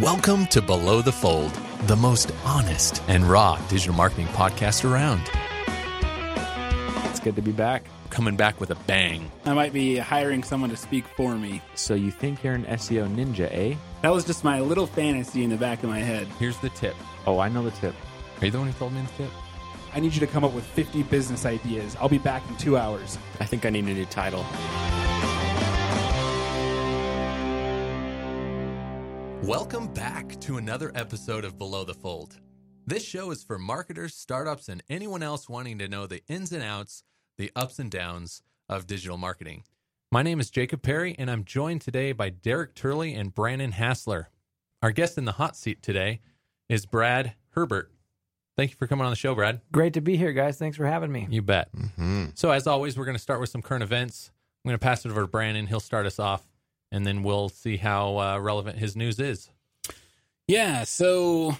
Welcome to Below the Fold, the most honest and raw digital marketing podcast around. It's good to be back. Coming back with a bang. I might be hiring someone to speak for me. So you think you're an SEO ninja, eh? That was just my little fantasy in the back of my head. Here's the tip. Oh, I know the tip. Are you the one who told me the tip? I need you to come up with 50 business ideas. I'll be back in two hours. I think I need a new title. Welcome back to another episode of Below the Fold. This show is for marketers, startups, and anyone else wanting to know the ins and outs, the ups and downs of digital marketing. My name is Jacob Perry, and I'm joined today by Derek Turley and Brandon Hassler. Our guest in the hot seat today is Brad Herbert. Thank you for coming on the show, Brad. Great to be here, guys. Thanks for having me. You bet. Mm-hmm. So, as always, we're going to start with some current events. I'm going to pass it over to Brandon. He'll start us off, and then we'll see how uh, relevant his news is. Yeah, so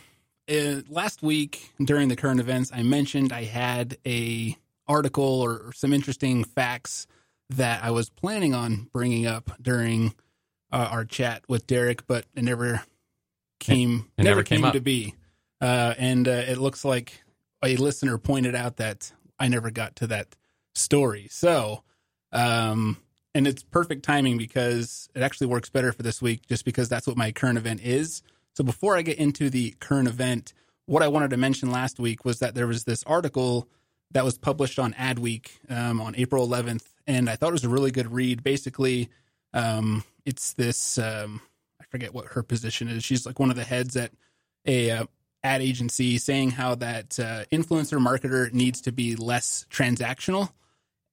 uh, last week during the current events, I mentioned I had a article or, or some interesting facts that I was planning on bringing up during uh, our chat with Derek, but it never came. It never came up. to be, uh, and uh, it looks like a listener pointed out that I never got to that story. So, um, and it's perfect timing because it actually works better for this week, just because that's what my current event is. So before I get into the current event, what I wanted to mention last week was that there was this article that was published on Adweek um, on April 11th, and I thought it was a really good read. Basically, um, it's this um, I forget what her position is. She's like one of the heads at a uh, ad agency, saying how that uh, influencer marketer needs to be less transactional.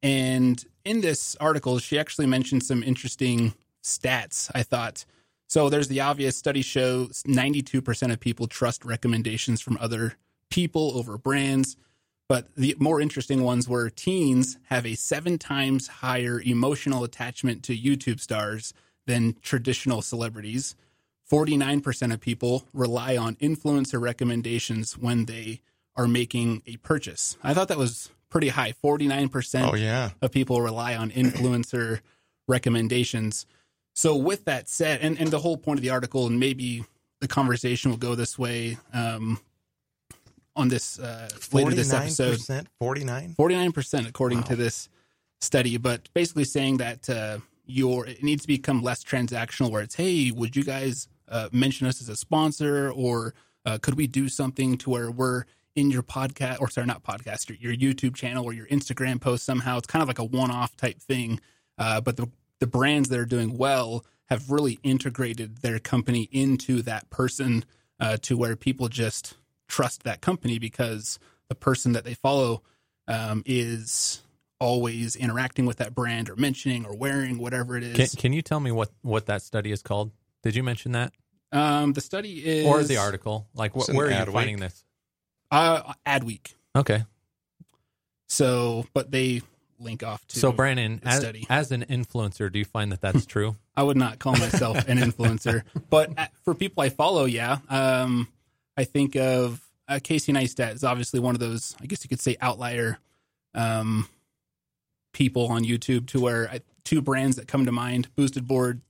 And in this article, she actually mentioned some interesting stats. I thought. So there's the obvious study show 92% of people trust recommendations from other people over brands. But the more interesting ones were teens have a seven times higher emotional attachment to YouTube stars than traditional celebrities. 49% of people rely on influencer recommendations when they are making a purchase. I thought that was pretty high. 49% Oh yeah. of people rely on influencer recommendations. So, with that said, and, and the whole point of the article, and maybe the conversation will go this way um, on this uh, later this episode. 49? 49% according Wow. to this study, but basically saying that uh, your it needs to become less transactional where it's, hey, would you guys uh, mention us as a sponsor or uh, could we do something to where we're in your podcast or sorry, not podcast, your, your YouTube channel or your Instagram post somehow? It's kind of like a one-off type thing. Uh, but the, the brands that are doing well have really integrated their company into that person uh, to where people just trust that company because the person that they follow um, is always interacting with that brand or mentioning or wearing whatever it is. Can, can you tell me what, what that study is called? Did you mention that? um, the study is Or the article? Like, It's wh- where are you ad finding week. this? Uh, Adweek. Okay. So, but they link off to. So, Brandon, as, study. as an influencer, do you find that that's true? I would not call myself an influencer, but uh, for people I follow, yeah. Um, I think of uh, Casey Neistat is obviously one of those, I guess you could say, outlier um, people on YouTube to where I, two brands that come to mind: Boosted Board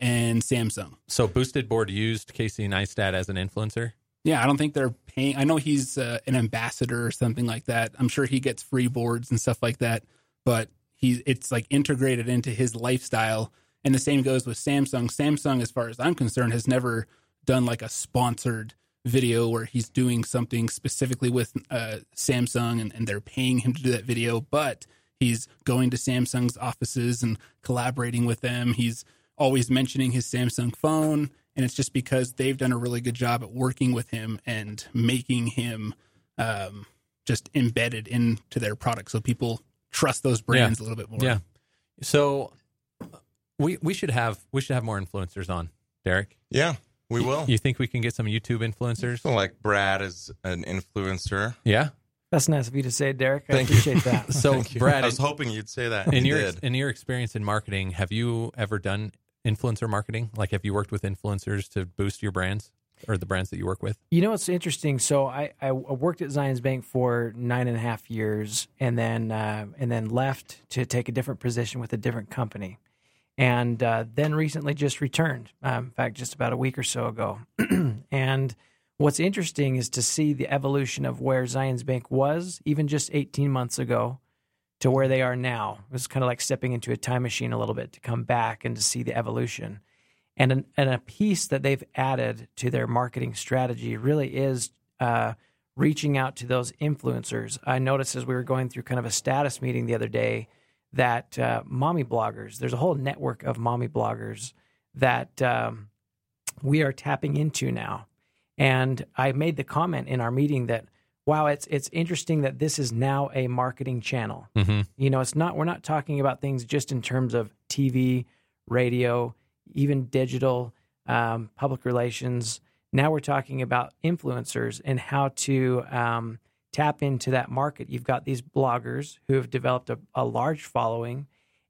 and Samsung. So, Boosted Board used Casey Neistat as an influencer? Yeah, I don't think they're paying. I know he's uh, an ambassador or something like that. I'm sure he gets free boards and stuff like that, but he it's like integrated into his lifestyle. And the same goes with Samsung. Samsung, as far as I'm concerned, has never done like a sponsored video where he's doing something specifically with uh, Samsung and, and they're paying him to do that video, but he's going to Samsung's offices and collaborating with them. He's always mentioning his Samsung phone. And it's just because they've done a really good job at working with him and making him um, just embedded into their product. So people trust those brands a little bit more. Yeah. So, we we should have we should have more influencers on, Derek. Yeah, we will. You think we can get some YouTube influencers? So like Brad is an influencer. Yeah. That's nice of you to say, Derek. I Thank you. appreciate that. So, Brad, I was hoping you'd say that. in You your did. in your experience in marketing, have you ever done influencer marketing? Like, have you worked with influencers to boost your brands or the brands that you work with? You know what's interesting? So I, I worked at Zions Bank for nine and a half years, and then uh, and then left to take a different position with a different company. and uh, then recently just returned. Um, in fact, just about a week or so ago. and what's interesting is to see the evolution of where Zions Bank was even just 18 months ago to where they are now. It was kind of like stepping into a time machine a little bit to come back and to see the evolution. And, an, and a piece that they've added to their marketing strategy really is uh, reaching out to those influencers. I noticed as we were going through kind of a status meeting the other day that uh, mommy bloggers, there's a whole network of mommy bloggers that um, we are tapping into now. And I made the comment in our meeting that, wow, it's it's interesting that this is now a marketing channel. Mm-hmm. You know, it's not we're not talking about things just in terms of TV, radio, even digital, um, public relations. Now we're talking about influencers and how to um, tap into that market. You've got these bloggers who have developed a, a large following,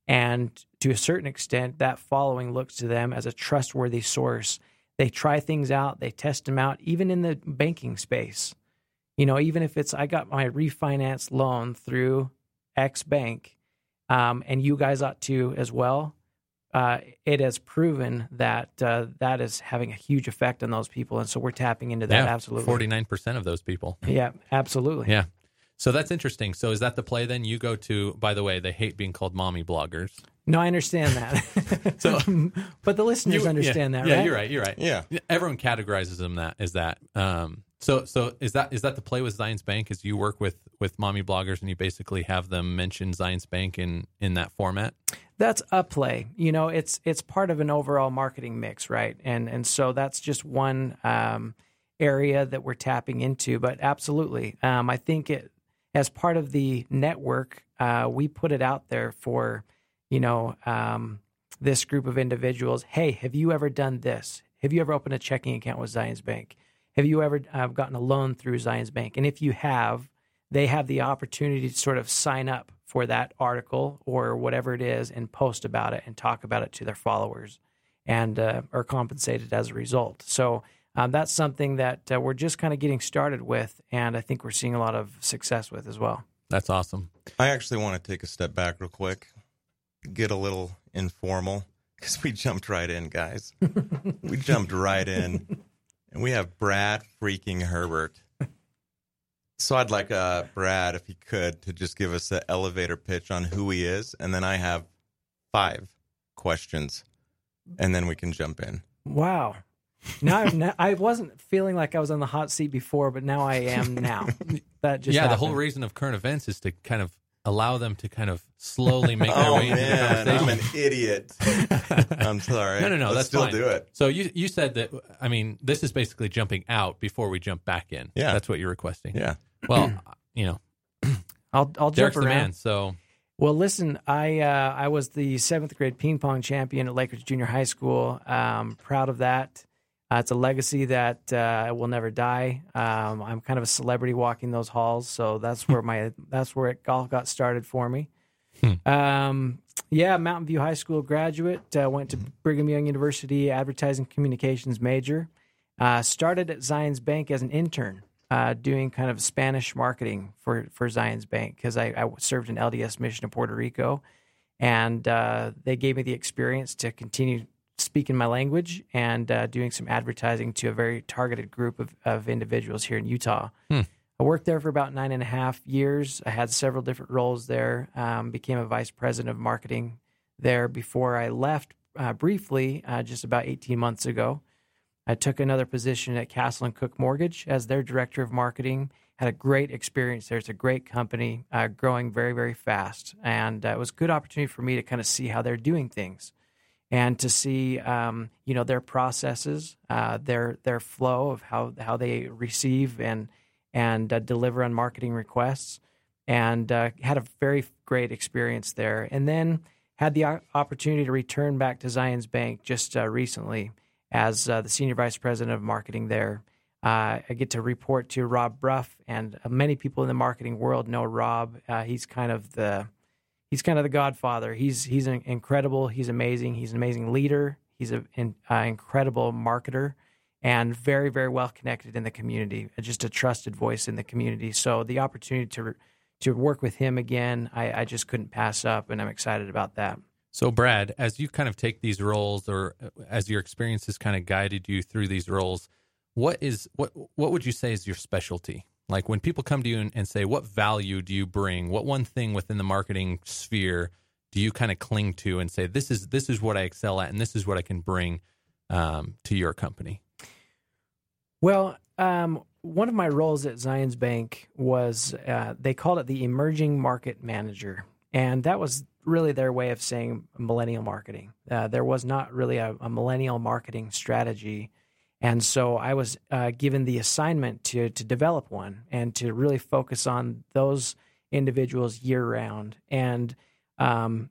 and to a certain extent, that following looks to them as a trustworthy source. They try things out, they test them out, even in the banking space. You know, even if it's I got my refinance loan through X bank, um, and you guys ought to as well. Uh, it has proven that uh, that is having a huge effect on those people, and so we're tapping into that yeah, absolutely. Forty nine percent of those people. Yeah, absolutely. Yeah. So that's interesting. So is that the play then? You go to, by the way, they hate being called mommy bloggers. No, I understand that. So- but the listeners You- understand yeah, that, Yeah, right? you're right. You're right. Yeah. Everyone categorizes them that as that. Um, so so is that is that the play with Zions Bank? Is you work with with mommy bloggers and you basically have them mention Zions Bank in in that format? That's a play. You know, it's it's part of an overall marketing mix, right? And and so that's just one um, area that we're tapping into. But absolutely, um, I think it as part of the network, uh, we put it out there for you know um, this group of individuals. Hey, have you ever done this? Have you ever opened a checking account with Zions Bank? Have you ever uh, gotten a loan through Zions Bank? And if you have, they have the opportunity to sort of sign up for that article or whatever it is and post about it and talk about it to their followers and uh, are compensated as a result. So um, that's something that uh, we're just kind of getting started with, and I think we're seeing a lot of success with as well. That's awesome. I actually want to take a step back real quick, get a little informal because we jumped right in, guys. we jumped right in, and we have Brad freaking Herbert. So I'd like uh, Brad, if he could, to just give us the elevator pitch on who he is, and then I have five questions, and then we can jump in. Wow. Now, now I wasn't feeling like I was on the hot seat before, but now I am now. That just yeah, the whole reason of current events is to kind of allow them to kind of slowly make their Oh way into the man, I'm an idiot. I'm sorry. No, no, no, Let's that's still fine. do it. So you you said that I mean this is basically jumping out before we jump back in. Yeah. that's what you're requesting. Yeah. Well, you know, I'll I'll Derek's jump the around. man. So Well, listen, I uh, I was the seventh grade ping pong champion at Lakers Junior High School. Um, proud of that. Uh, it's a legacy that uh, will never die. Um, I'm kind of a celebrity walking those halls, so that's where my that's where it all got started for me. Um, yeah, Mountain View High School graduate. Uh, went to Brigham Young University, advertising communications major. Uh, started at Zions Bank as an intern, uh, doing kind of Spanish marketing for for Zions Bank because I, I served an LDS mission in Puerto Rico, and uh, they gave me the experience to continue speaking my language and uh, doing some advertising to a very targeted group of, of individuals here in Utah. I worked there for about nine and a half years. I had several different roles there. Um, became a vice president of marketing there before I left uh, briefly, uh, just about 18 months ago. I took another position at Castle and Cooke Mortgage as their director of marketing. Had a great experience there. It's a great company, uh, growing very, very fast, and uh, it was a good opportunity for me to kind of see how they're doing things, and to see, um, you know, their processes, uh, their their flow of how how they receive and and uh, deliver on marketing requests, and uh, had a very great experience there. And then had the opportunity to return back to Zions Bank just uh, recently as uh, the senior vice president of marketing there. Uh, I get to report to Rob Brough, and many people in the marketing world know Rob. He's kind of the he's kind of the godfather. He's he's incredible. He's amazing. He's an amazing leader. He's an uh, incredible marketer and very very well connected in the community. Just a trusted voice in the community. So the opportunity to to work with him again, I, I just couldn't pass up, and I'm excited about that. So, Brad, as you kind of take these roles, or uh, as your experiences kind of guided you through these roles, what is what what would you say is your specialty? Like when people come to you and, and say, "What value do you bring? What one thing within the marketing sphere do you kind of cling to and say, this is this is what I excel at, and this is what I can bring um, to your company?" Well, um, one of my roles at Zions Bank was uh, they called it the emerging market manager, and that was really their way of saying millennial marketing. Uh, there was not really a, a, millennial marketing strategy, and so I was uh, given the assignment to to develop one and to really focus on those individuals year round. And um,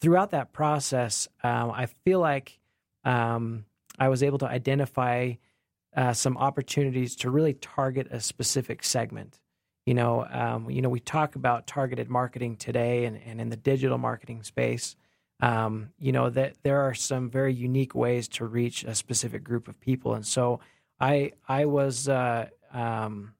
throughout that process, um, I feel like um, I was able to identify uh, some opportunities to really target a specific segment. You know, um, you know, we talk about targeted marketing today, and, and in the digital marketing space, um, you know that there are some very unique ways to reach a specific group of people, and so I I was uh, um,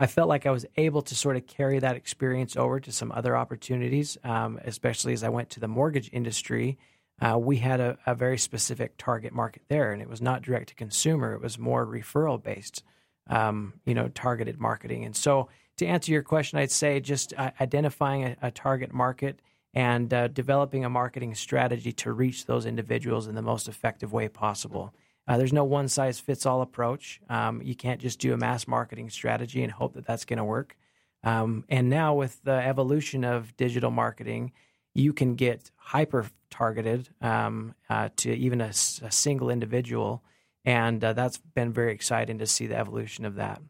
I felt like I was able to sort of carry that experience over to some other opportunities, um, especially as I went to the mortgage industry. Uh, we had a, a, very specific target market there, and it was not direct to consumer; it was more referral based, um, you know, targeted marketing. And so, to answer your question, I'd say just uh, identifying a, a, target market and uh, developing a marketing strategy to reach those individuals in the most effective way possible. Uh, there's no one size fits all approach. Um, you can't just do a mass marketing strategy and hope that that's going to work. Um, and now, with the evolution of digital marketing, you can get hyper targeted um, uh, to even a, a, single individual. And uh, that's been very exciting to see the evolution of that.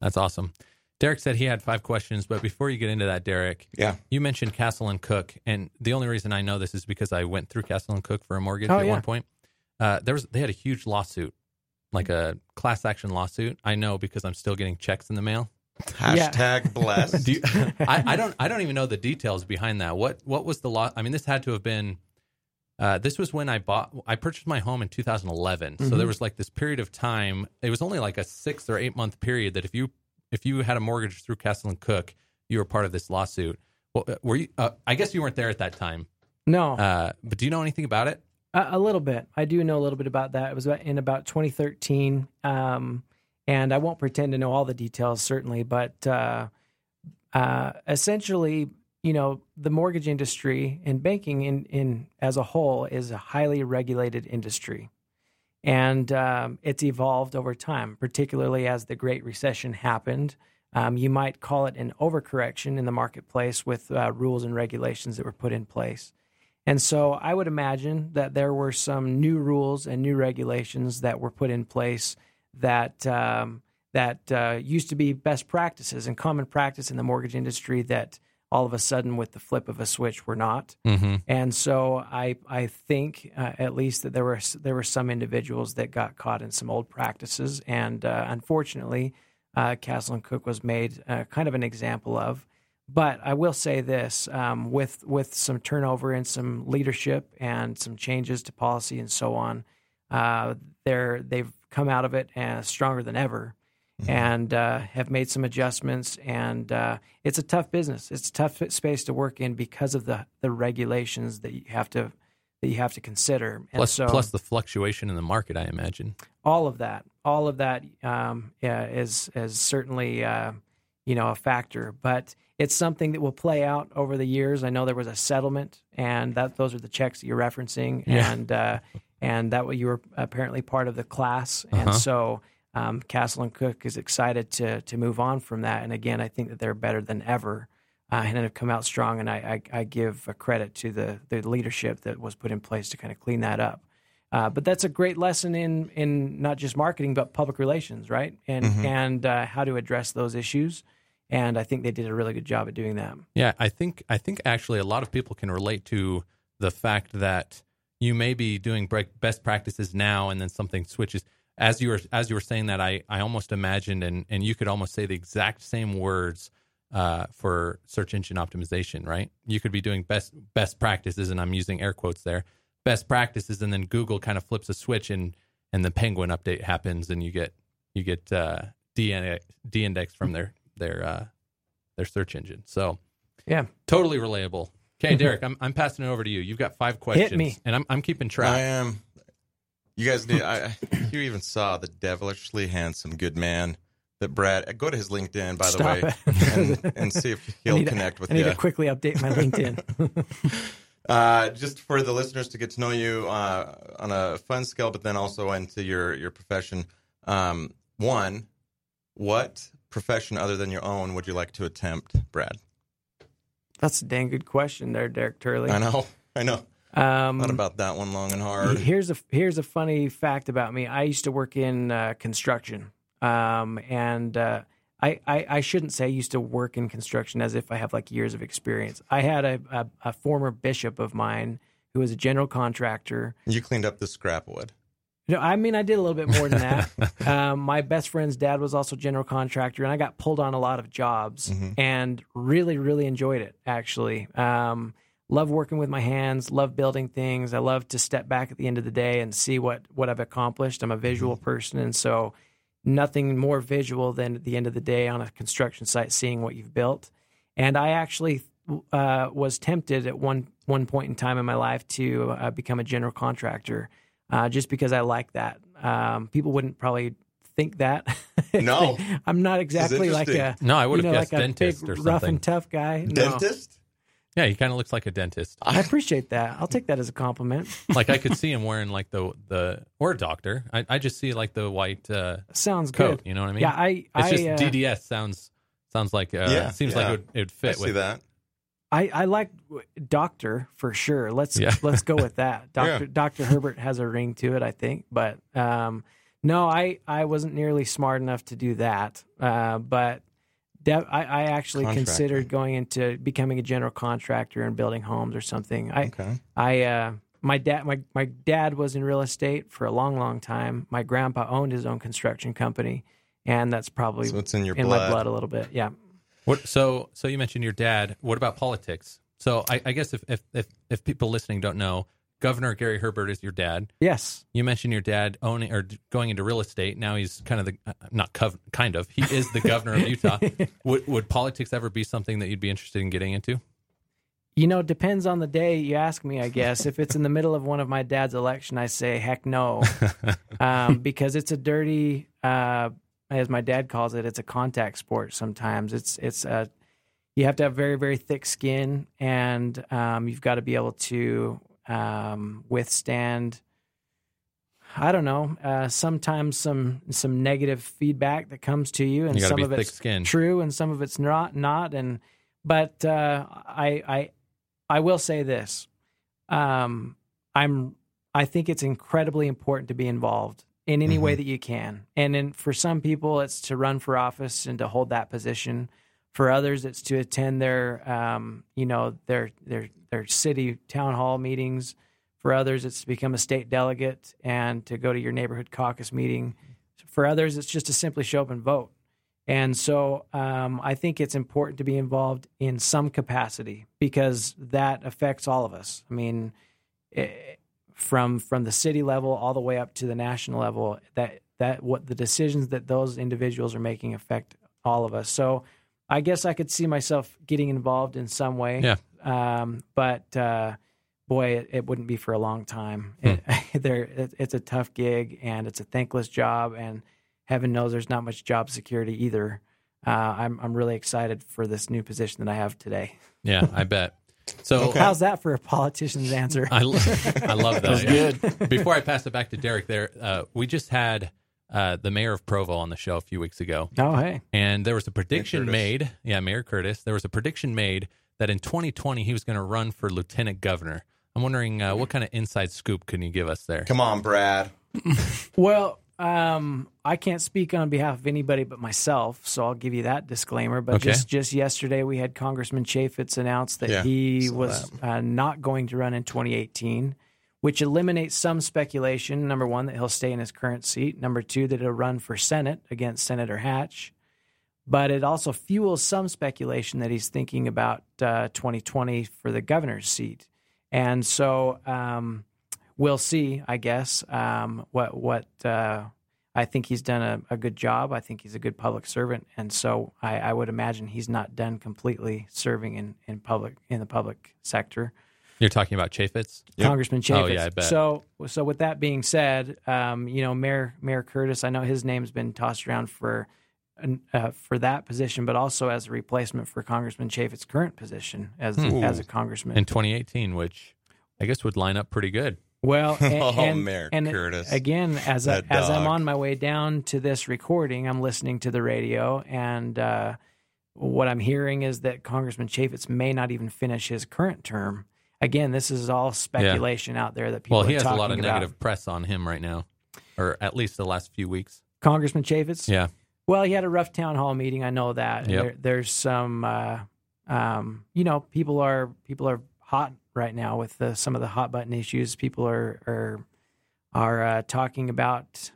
That's awesome. Derek said he had five questions, but before you get into that, Derek, yeah, you mentioned Castle and Cooke, and the only reason I know this is because I went through Castle and Cooke for a mortgage oh, at yeah. one point. Uh, there was they had a huge lawsuit, like a class action lawsuit. I know because I'm still getting checks in the mail. Hashtag yeah. blessed. Do you, I, I, don't I don't even know the details behind that. What what was the law? I mean, this had to have been uh, this was when I bought, I purchased my home in 2011. Mm-hmm. So there was like this period of time. It was only like a six or eight month period that if you if you had a mortgage through Castle and Cooke, you were part of this lawsuit. Well, uh, were you? Uh, I guess you weren't there at that time. No. Uh, but do you know anything about it? A, a, little bit. I do know a little bit about that. It was in about 2013, um, and I won't pretend to know all the details certainly, but uh, uh, essentially you know the mortgage industry and banking in, in as a whole is a highly regulated industry and um, it's evolved over time particularly as the great recession happened. Um, you might call it an overcorrection in the marketplace with uh, rules and regulations that were put in place. And so i would imagine that there were some new rules and new regulations that were put in place that um, that uh, used to be best practices and common practice in the mortgage industry that all of a sudden with the flip of a switch we're not. Mm-hmm. and so i i think uh, at least that there were there were some individuals that got caught in some old practices. And uh, unfortunately uh, castle and Cooke was made uh, kind of an example of. But I will say this: um, with with some turnover and some leadership and some changes to policy and so on, uh, they're they've come out of it as stronger than ever mm-hmm. and uh, have made some adjustments. And uh, it's a tough business. It's a tough space to work in because of the the regulations that you have to that you have to consider. And plus, so, plus the fluctuation in the market, I imagine. All of that, all of that um, yeah, is is certainly uh, you know a factor, but it's something that will play out over the years. I know there was a settlement, and that those are the checks that you're referencing, yeah. and uh, and that you were apparently part of the class, and uh-huh. so um, Castle and Cooke is excited to to move on from that. And again, I think that they're better than ever uh, and have come out strong. And I, I, I give a credit to the the leadership that was put in place to kind of clean that up. Uh, but that's a great lesson in in not just marketing but public relations, right? And Mhm. and uh, how to address those issues. And I think they did a really good job at doing that. Yeah, I think I think actually a lot of people can relate to the fact that you may be doing best practices now, and then something switches. As you were as you were saying that, I I almost imagined, and and you could almost say the exact same words uh, for search engine optimization, right? You could be doing best best practices, and I'm using air quotes there, best practices, and then Google kind of flips a switch, and and the Penguin update happens, and you get you get uh, de-index from their their uh, their search engine. So Yeah. totally relatable. Okay, Derek, I'm I'm passing it over to you. You've got five questions, me. and I'm I'm keeping track. I track. am. You guys need. I, you even saw the devilishly handsome good man that Brad. Go to his LinkedIn, by the way, and, and see if he'll need connect with you. I need you. to quickly update my LinkedIn. Uh, just for the listeners to get to know you uh, on a fun scale, but then also into your your profession. Um, one, what profession other than your own would you like to attempt, Brad? That's a dang good question there, Derek Turley. I know, I know. Um, Thought about that one long and hard. Here's a here's a funny fact about me. I used to work in uh, construction, um, and uh, I, I I shouldn't say I used to work in construction as if I have like years of experience. I had a, a, a former bishop of mine who was a general contractor. You cleaned up the scrap wood. No, I mean I did a little bit more than that. um, my best friend's dad was also general contractor, and I got pulled on a lot of jobs and really really enjoyed it. Actually, um, love working with my hands, love building things. I love to step back at the end of the day and see what what I've accomplished. I'm a visual person, and so nothing more visual than at the end of the day on a construction site seeing what you've built. And I actually uh, was tempted at one one point in time in my life to uh, become a general contractor, uh, just because I like that. Um, people wouldn't probably think that. No. I'm not exactly like a. No, I would you have know, guessed like a dentist big, or rough and tough guy. No. Dentist. Yeah, he kind of looks like a dentist. I appreciate that. I'll take that as a compliment. like I could see him wearing like the the or a doctor. I, I just see like the white uh, Sounds coat. good. You know what I mean? Yeah, I, It's I, just uh, DDS sounds sounds like uh, Yeah, seems yeah. like it would, it would I fit see with that. I, I like doctor for sure. Let's Yeah. let's go with that. Doctor Yeah. Doctor Herbert has a ring to it, I think. But um, no, I I wasn't nearly smart enough to do that. Uh, but de- I, I actually Contracting. considered going into becoming a general contractor and building homes or something. I Okay. I uh, my dad my my dad was in real estate for a long long time. My grandpa owned his own construction company, and that's probably So it's in your in blood. my blood a little bit. Yeah. What so so you mentioned your dad. What about politics? So I, I guess if, if if if people listening don't know, Governor Gary Herbert is your dad. Yes. You mentioned your dad owning or going into real estate. Now he's kind of the uh, not cov- kind of he is the governor of Utah. would would politics ever be something that you'd be interested in getting into? You know, it depends on the day you ask me, I guess. if it's in the middle of one of my dad's election, I say heck no, um, because it's a dirty, uh, as my dad calls it, it's a contact sport. Sometimes it's it's a you have to have very very thick skin, and um, you've got to be able to um, withstand. I don't know. Uh, sometimes some some negative feedback that comes to you, and You some of it's thick-skinned. true and some of it's not not and but uh, I I I will say this um, I'm I think it's incredibly important to be involved in any way that you can and then for some people it's to run for office and to hold that position for others it's to attend their um, you know their their their city town hall meetings for others it's to become a state delegate and to go to your neighborhood caucus meeting for others it's just to simply show up and vote and so um, I think it's important to be involved in some capacity because that affects all of us. I mean, eh, from from the city level all the way up to the national level, that that what the decisions that those individuals are making affect all of us. So I guess I could see myself getting involved in some way. Yeah. Um, but uh, boy, it, it wouldn't be for a long time. It, there, it, it's a tough gig and it's a thankless job and heaven knows there's not much job security either. Uh, I'm I'm really excited for this new position that I have today. Yeah, I bet. So How's that for a politician's answer? I, lo- I love that. Yeah. Before I pass it back to Derek, there uh, we just had uh, the mayor of Provo on the show a few weeks ago, oh hey, and there was a prediction made. Yeah, Mayor Curtis. There was a prediction made that in 2020 he was going to run for lieutenant governor. I'm wondering uh, what kind of inside scoop can you give us there? Come on, Brad. well, um, I can't speak on behalf of anybody but myself, so I'll give you that disclaimer. But Okay. just just yesterday, we had Congressman Chaffetz announce that Yeah, he saw was uh, not going to run in 2018, which eliminates some speculation. Number one, that he'll stay in his current seat. Number two, that he'll run for Senate against Senator Hatch. But it also fuels some speculation that he's thinking about uh, 2020 for the governor's seat. And so um, we'll see, I guess, um, what what uh, I think he's done a, a good job. I think he's a good public servant, and so I, I would imagine he's not done completely serving in, in public in the public sector. You're talking about Chaffetz? Yep. Congressman Oh, yeah, I bet. So, so with that being said, um, you know, Mayor Mayor Curtis, I know his name's been tossed around for uh, for that position, but also as a replacement for Congressman Chaffetz's current position as Hmm. as a congressman. in 2018, which I guess would line up pretty good. Well, and, Oh, and, Mayor and Curtis. again, as I, That as I'm on my way down to this recording, I'm listening to the radio, and uh, what I'm hearing is that Congressman Chaffetz may not even finish his current term. Again, this is all speculation out there that people. Well, he has a lot of about. negative press on him right now, or at least the last few weeks. Congressman Chaffetz. Yeah. Well, he had a rough town hall meeting. I know that. Yep. There, there's some, uh, um, you know, people are people are hot right now with the, some of the hot button issues. People are are are uh, talking about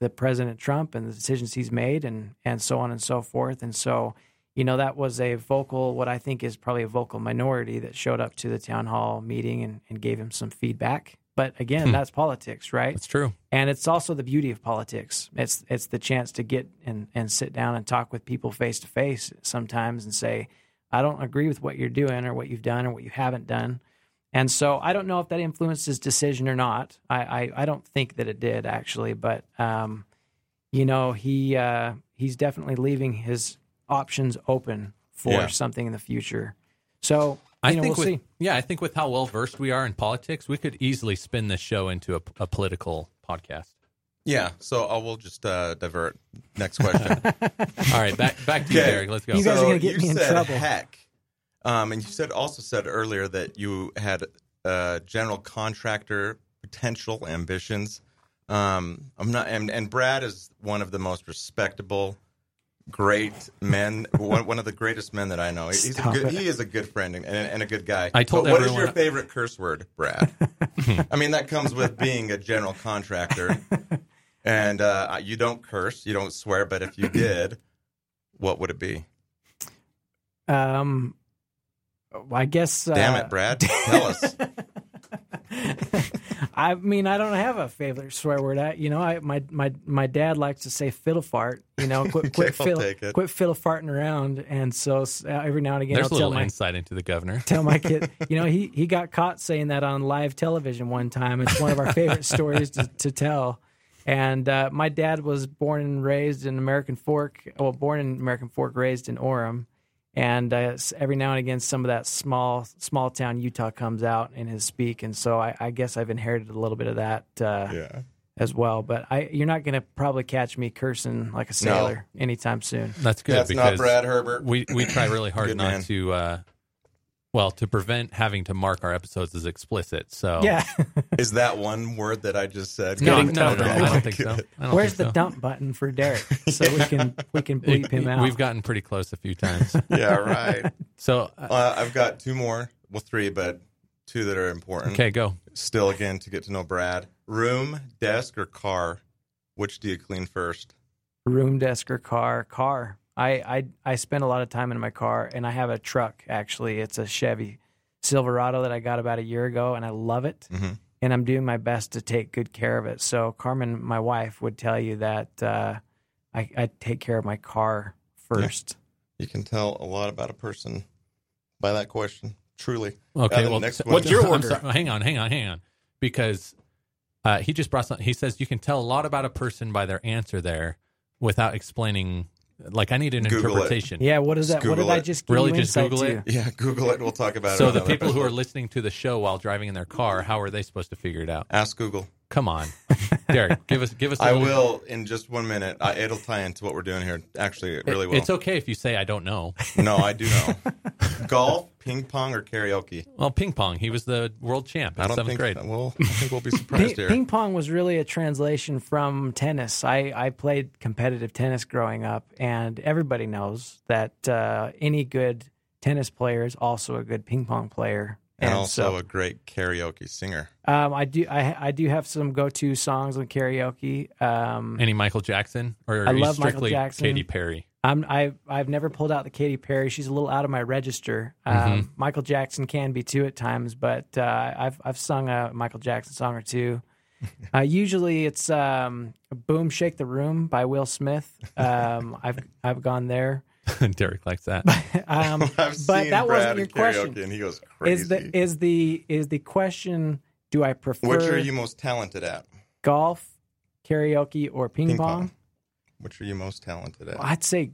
the President Trump and the decisions he's made, and and so on and so forth. And so, you know, that was a vocal, what I think is probably a vocal minority that showed up to the town hall meeting and, and gave him some feedback. But again, Hmm. that's politics, right? That's true. and it's also the beauty of politics. It's it's the chance to get and and sit down and talk with people face to face sometimes and say, I don't agree with what you're doing or what you've done or what you haven't done. And so I don't know if that influenced his decision or not. I I, I don't think that it did actually, but um, you know he uh, he's definitely leaving his options open for Yeah. something in the future. So I know, think we'll with see. yeah, I think with how well versed we are in politics, we could easily spin this show into a, a political podcast. Yeah. So I will just uh, divert. Next question. All right, back back to you, Okay. Derek. Let's go. You guys are gonna get me in said trouble. Heck, um, and you said also said earlier that you had uh, general contractor potential ambitions. Um, I'm not, and, and Brad is one of the most respectable, great men. one, one of the greatest men that I know. He's a good, it. he is a good friend and, and a good guy. I told But what is your favorite curse word, Brad? I mean, that comes with being a general contractor, and uh, you don't curse, you don't swear. But if you did, what would it be? Um, I guess. Damn uh, it, Brad. Tell us. I mean, I don't have a favorite swear word. I, you know, I my my my dad likes to say fiddle fart. You know, quit quit I'll fiddle, quit fiddle farting around. And so uh, every now and again, There's a I'll tell little my insight into the governor. tell my kid. You know, he he got caught saying that on live television one time. It's one of our favorite stories to, to tell. And uh, my dad was born and raised in American Fork. Well, born in American Fork, raised in Orem. And uh, every now and again, some of that small small town Utah comes out in his speak, and so I, I guess I've inherited a little bit of that uh, Yeah. as well. But I, you're not going to probably catch me cursing like a sailor anytime soon. That's good That's because not Brad Herbert. we we try really hard not man. to uh, well to prevent having to mark our episodes as explicit. So Yeah. Is that one word that I just said? no, getting no, no. I don't think so. Don't Where's the so. dump button for Derek so we can we can bleep him out? We've gotten pretty close a few times. Yeah, right. So uh, Uh, I've got two more. Well, three, but two that are important. okay, go. Still, again, to get to know Brad. Room, desk, or car? Which do you clean first? room desk or car car I, I i spend a lot of time in my car and i have a truck actually it's a chevy silverado that i got about a year ago and i love it Mhm. and i'm doing my best to take good care of it so carmen my wife would tell you that uh, I, I take care of my car first You can tell a lot about a person by that question. Truly. Okay, Uh, well, next so- What's your I'm order? sorry, hang on, hang on, hang on, because uh, he just brought something. He says you can tell a lot about a person by their answer there without explaining. Like I need an Google it. interpretation. yeah what is that what did Google i just give Really you just insight Google to? it? Yeah, Google it. and We'll talk about it. So the people who are listening to the show while driving in their car, how are they supposed to figure it out? Ask Google. Come on, Derek, give us give us. I little- will in just one minute. I, it'll tie into what we're doing here. Actually, it It- really will. It's okay if you say I don't know. No, I do know. Golf, ping pong, or karaoke? Well, ping pong. He was the world champ in I don't seventh think. grade. Well, I think we'll be Ping, surprised here. ping pong was really a translation from tennis. I, I played competitive tennis growing up, and everybody knows that uh, any good tennis player is also a good ping pong player. And also so, a great karaoke singer. um, I do I, I do have some go to songs on karaoke. Um, Any Michael Jackson or I are you love Michael strictly Jackson. Katy Perry? I'm I I've never pulled out the Katy Perry. She's a little out of my register. Um, Mm-hmm. Michael Jackson can be too at times, but uh, I've I've sung a Michael Jackson song or two. Uh, usually it's um, "Boom Shake the Room" by Will Smith. Um, I've I've gone there, Derek likes that. um, I've but seen that Brad wasn't your question. and he goes crazy. Is the is the is the question? Do I prefer Which are you most talented at? golf, karaoke, or ping, Ping pong? pong. Which are you most talented at? I'd say,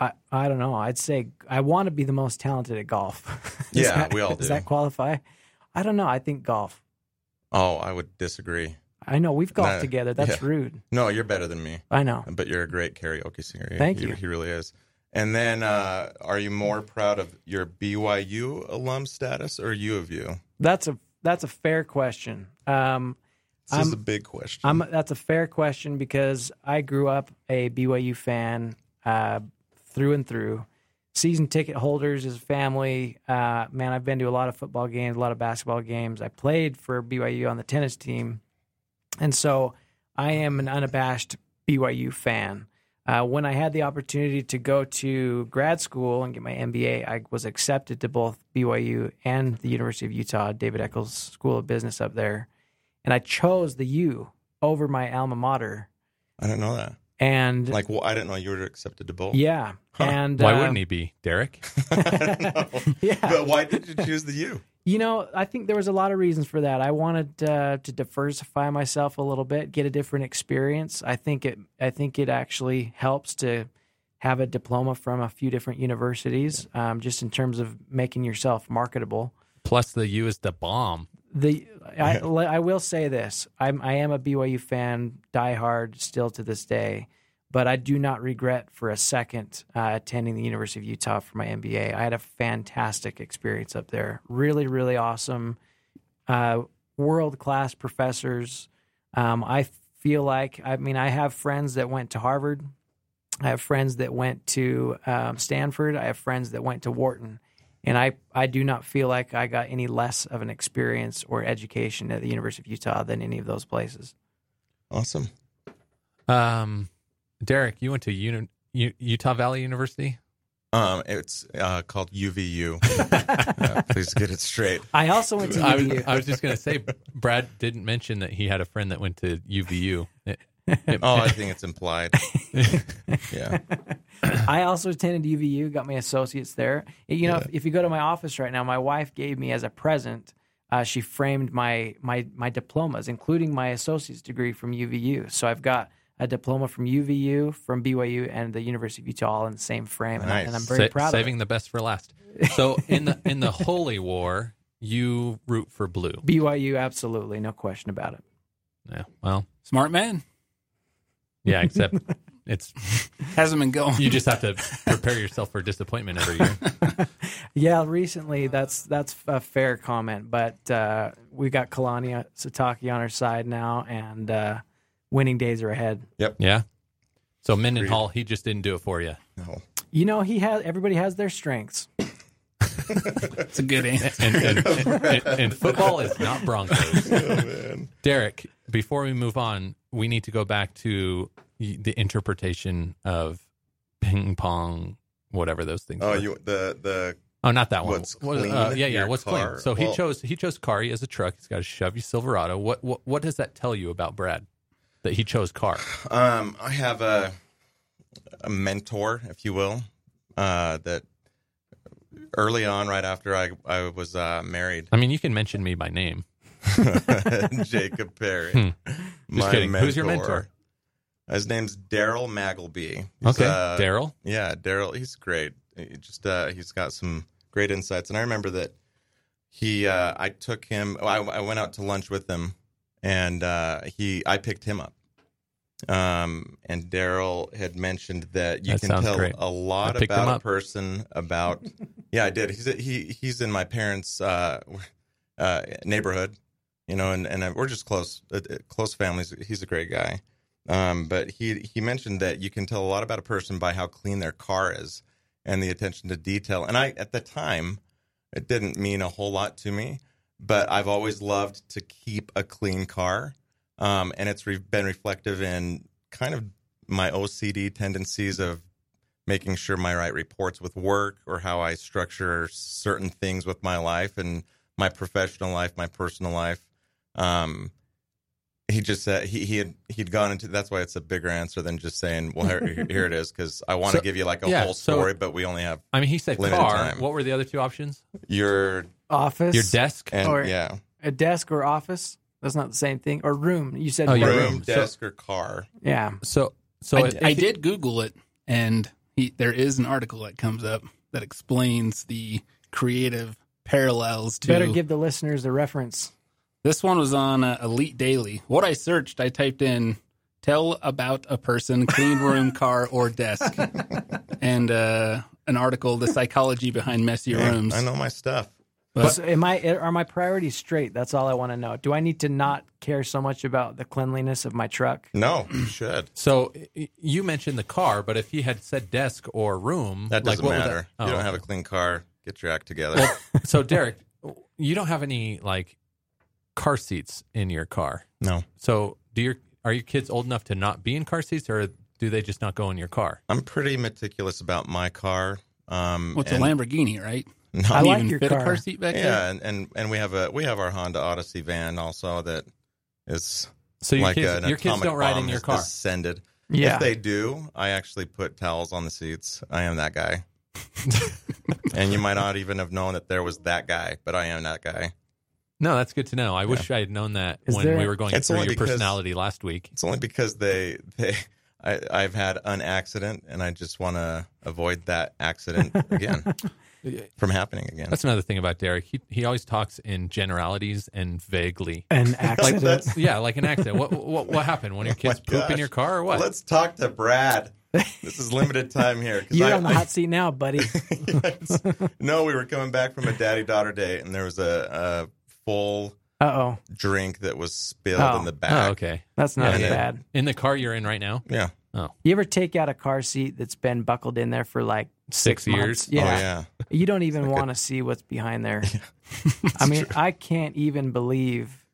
I I don't know. I'd say I want to be the most talented at golf. Does Yeah, that- we all do. Does that qualify? I don't know. I think golf. Oh, I would disagree. I know we've golfed Nah, together. That's yeah. rude. No, you're better than me, I know. but you're a great karaoke singer. Thank he, you. He really is. And then, uh, are you more proud of your BYU alum status or U of U? That's a that's a fair question. Um, This is I'm- a big question. I'm that's a fair question because I grew up a BYU fan uh, through and through. Season ticket holders as a family. Uh, man, I've been to a lot of football games, a lot of basketball games. I played for BYU on the tennis team, and so I am an unabashed BYU fan. Uh, when I had the opportunity to go to grad school and get my MBA, I was accepted to both BYU and the University of Utah, David Eccles School of Business up there and I chose the U over my alma mater. I didn't know that. And Like, well, I didn't know you were accepted to both. yeah, and Why uh, wouldn't he be, Derek? I don't know. Yeah. But why did you choose the U? You know, I think there was a lot of reasons for that. I wanted uh, to diversify myself a little bit, get a different experience. I think it. I think it actually helps to have a diploma from a few different universities, um, just in terms of making yourself marketable. Plus, the U is the bomb. The I, I will say this: I'm I am a BYU fan, diehard still to this day, but I do not regret for a second uh, attending the University of Utah for my MBA. I had a fantastic experience up there. Really, really awesome, uh, world class professors. Um, I feel like I mean I have friends that went to Harvard. I have friends that went to um, Stanford. I have friends that went to Wharton and I, I do not feel like I got any less of an experience or education at the University of Utah than any of those places. Awesome. Um, Derek, you went to Uni- U- Utah Valley University. Um, it's uh, called UVU. Uh, please get it straight. I also went to I was, UVU. I was just going to say, Brad didn't mention that he had a friend that went to UVU. It- it- Oh, I think it's implied. Yeah. I also attended UVU, got my associates there. You know, if, if you go to my office right now, my wife gave me as a present. Uh, she framed my my my diplomas, including my associate's degree from UVU. So I've got a diploma from UVU, from BYU, and the University of Utah all in the same frame, and, I, and I'm very sa- proud saving the best for last. So in the in the Holy War, you root for blue. BYU, absolutely, no question about it. Yeah. Well, Smart man. yeah. Except it's Hasn't been going. you just have to prepare yourself for disappointment every year. Yeah, recently that's that's a fair comment, but uh, we got Kalani Sitake on our side now, and uh, winning days are ahead. Yep. Yeah. So Mendenhall, he just didn't do it for you. No. You know, he has everybody has their strengths. It's a good answer. And, and, and, and football is not Broncos. Oh, man. Derek, before we move on, we need to go back to the interpretation of ping pong, whatever those things. Are. Oh, were. you the the oh, not that one. What's What- clean? uh, yeah, yeah. What's car? clean? So he chose he chose Kari as a truck. He's got a Chevy Silverado. What what what does that tell you about Brad? That he chose car. Um, I have a a mentor, if you will, uh, that early on, right after I I was uh, married, I mean, you can mention me by name. Jacob Perry. Hmm. Just kidding. Who's your mentor? His name's Daryl Magleby. He's, Okay, uh, Daryl. Yeah, Daryl. He's great. He just uh, he's got some great insights, and I remember that he. Uh, I took him. I, I went out to lunch with him, and uh, he. I picked him up. Um, and Daryl had mentioned that you That can tell great. a lot I picked him about a person about. yeah, I did. He's he he's in my parents' uh, uh, neighborhood, you know, and and we're just close uh, uh, close families. He's a great guy. Um, but he he mentioned that you can tell a lot about a person by how clean their car is and the attention to detail. And I at the time it didn't mean a whole lot to me, but I've always loved to keep a clean car. Um, and it's re- been reflective in kind of my OCD tendencies of making sure my right reports with work or how I structure certain things with my life and my professional life, my personal life. Um, he just said he he had he'd gone into that's why it's a bigger answer than just saying well here, here it is because I want to So- give you like a yeah, whole so- story but we only have I mean, he said car. time. What were the other two options? your Office, Your desk. and Or- yeah a desk or office. That's not the same thing. Or room. You said Oh, your room. room, room. So- desk or car. Yeah. So, so I, if I did Google it, and he, there is an article that comes up that explains the creative parallels to. Better give the listeners the reference. this one was on uh, Elite Daily. What I searched, I typed in "tell about a person, clean room, car, or desk," and uh, an article, "The psychology behind messy Hey, rooms." I know my stuff. But- So am I? Are my priorities straight? That's all I want to know. Do I need to not care so much about the cleanliness of my truck? No, you should. so you mentioned the car, but if he had said desk or room, That doesn't what matter. that- you oh. don't have a clean car. Get your act together. so Derek, you don't have any like car seats in your car. no, So do your are your kids old enough to not be in car seats, or do they just not go in your car? I'm pretty meticulous about my car. Um, What's and- a Lamborghini, right? No, I like even your fit a car. car seat back there. yeah, and, and and we have a we have our Honda Odyssey van also that is So your like kids, an your kids don't ride in your has car. Descended. Yeah. If they do, I actually put towels on the seats. I am that guy. and you might not even have known that there was that guy, but I am that guy. No, that's good to know. I wish I had known that Is when there- we were going It's through your because- personality last week. It's only because they they I, I've had an accident and I just want to avoid that accident again from happening again. That's another thing about Derek. He he always talks in generalities and vaguely. An Like accident. that's- yeah, like an accident. What what what happened? One of your Oh my kids poop in gosh. your car or what? Let's talk to Brad. This is limited time here. You're I- on the hot seat now, buddy. Yes. No, we were coming back from a daddy daughter date, and there was a, a full Uh oh, drink that was spilled Oh. in the oh, back. okay. that's not Yeah, as yeah. bad. In the car you're in right now. Yeah. Oh. You ever take out a car seat that's been buckled in there for like six, Six years? Yeah. Oh yeah. You don't even want to see what's behind there. I mean, I can't even believe.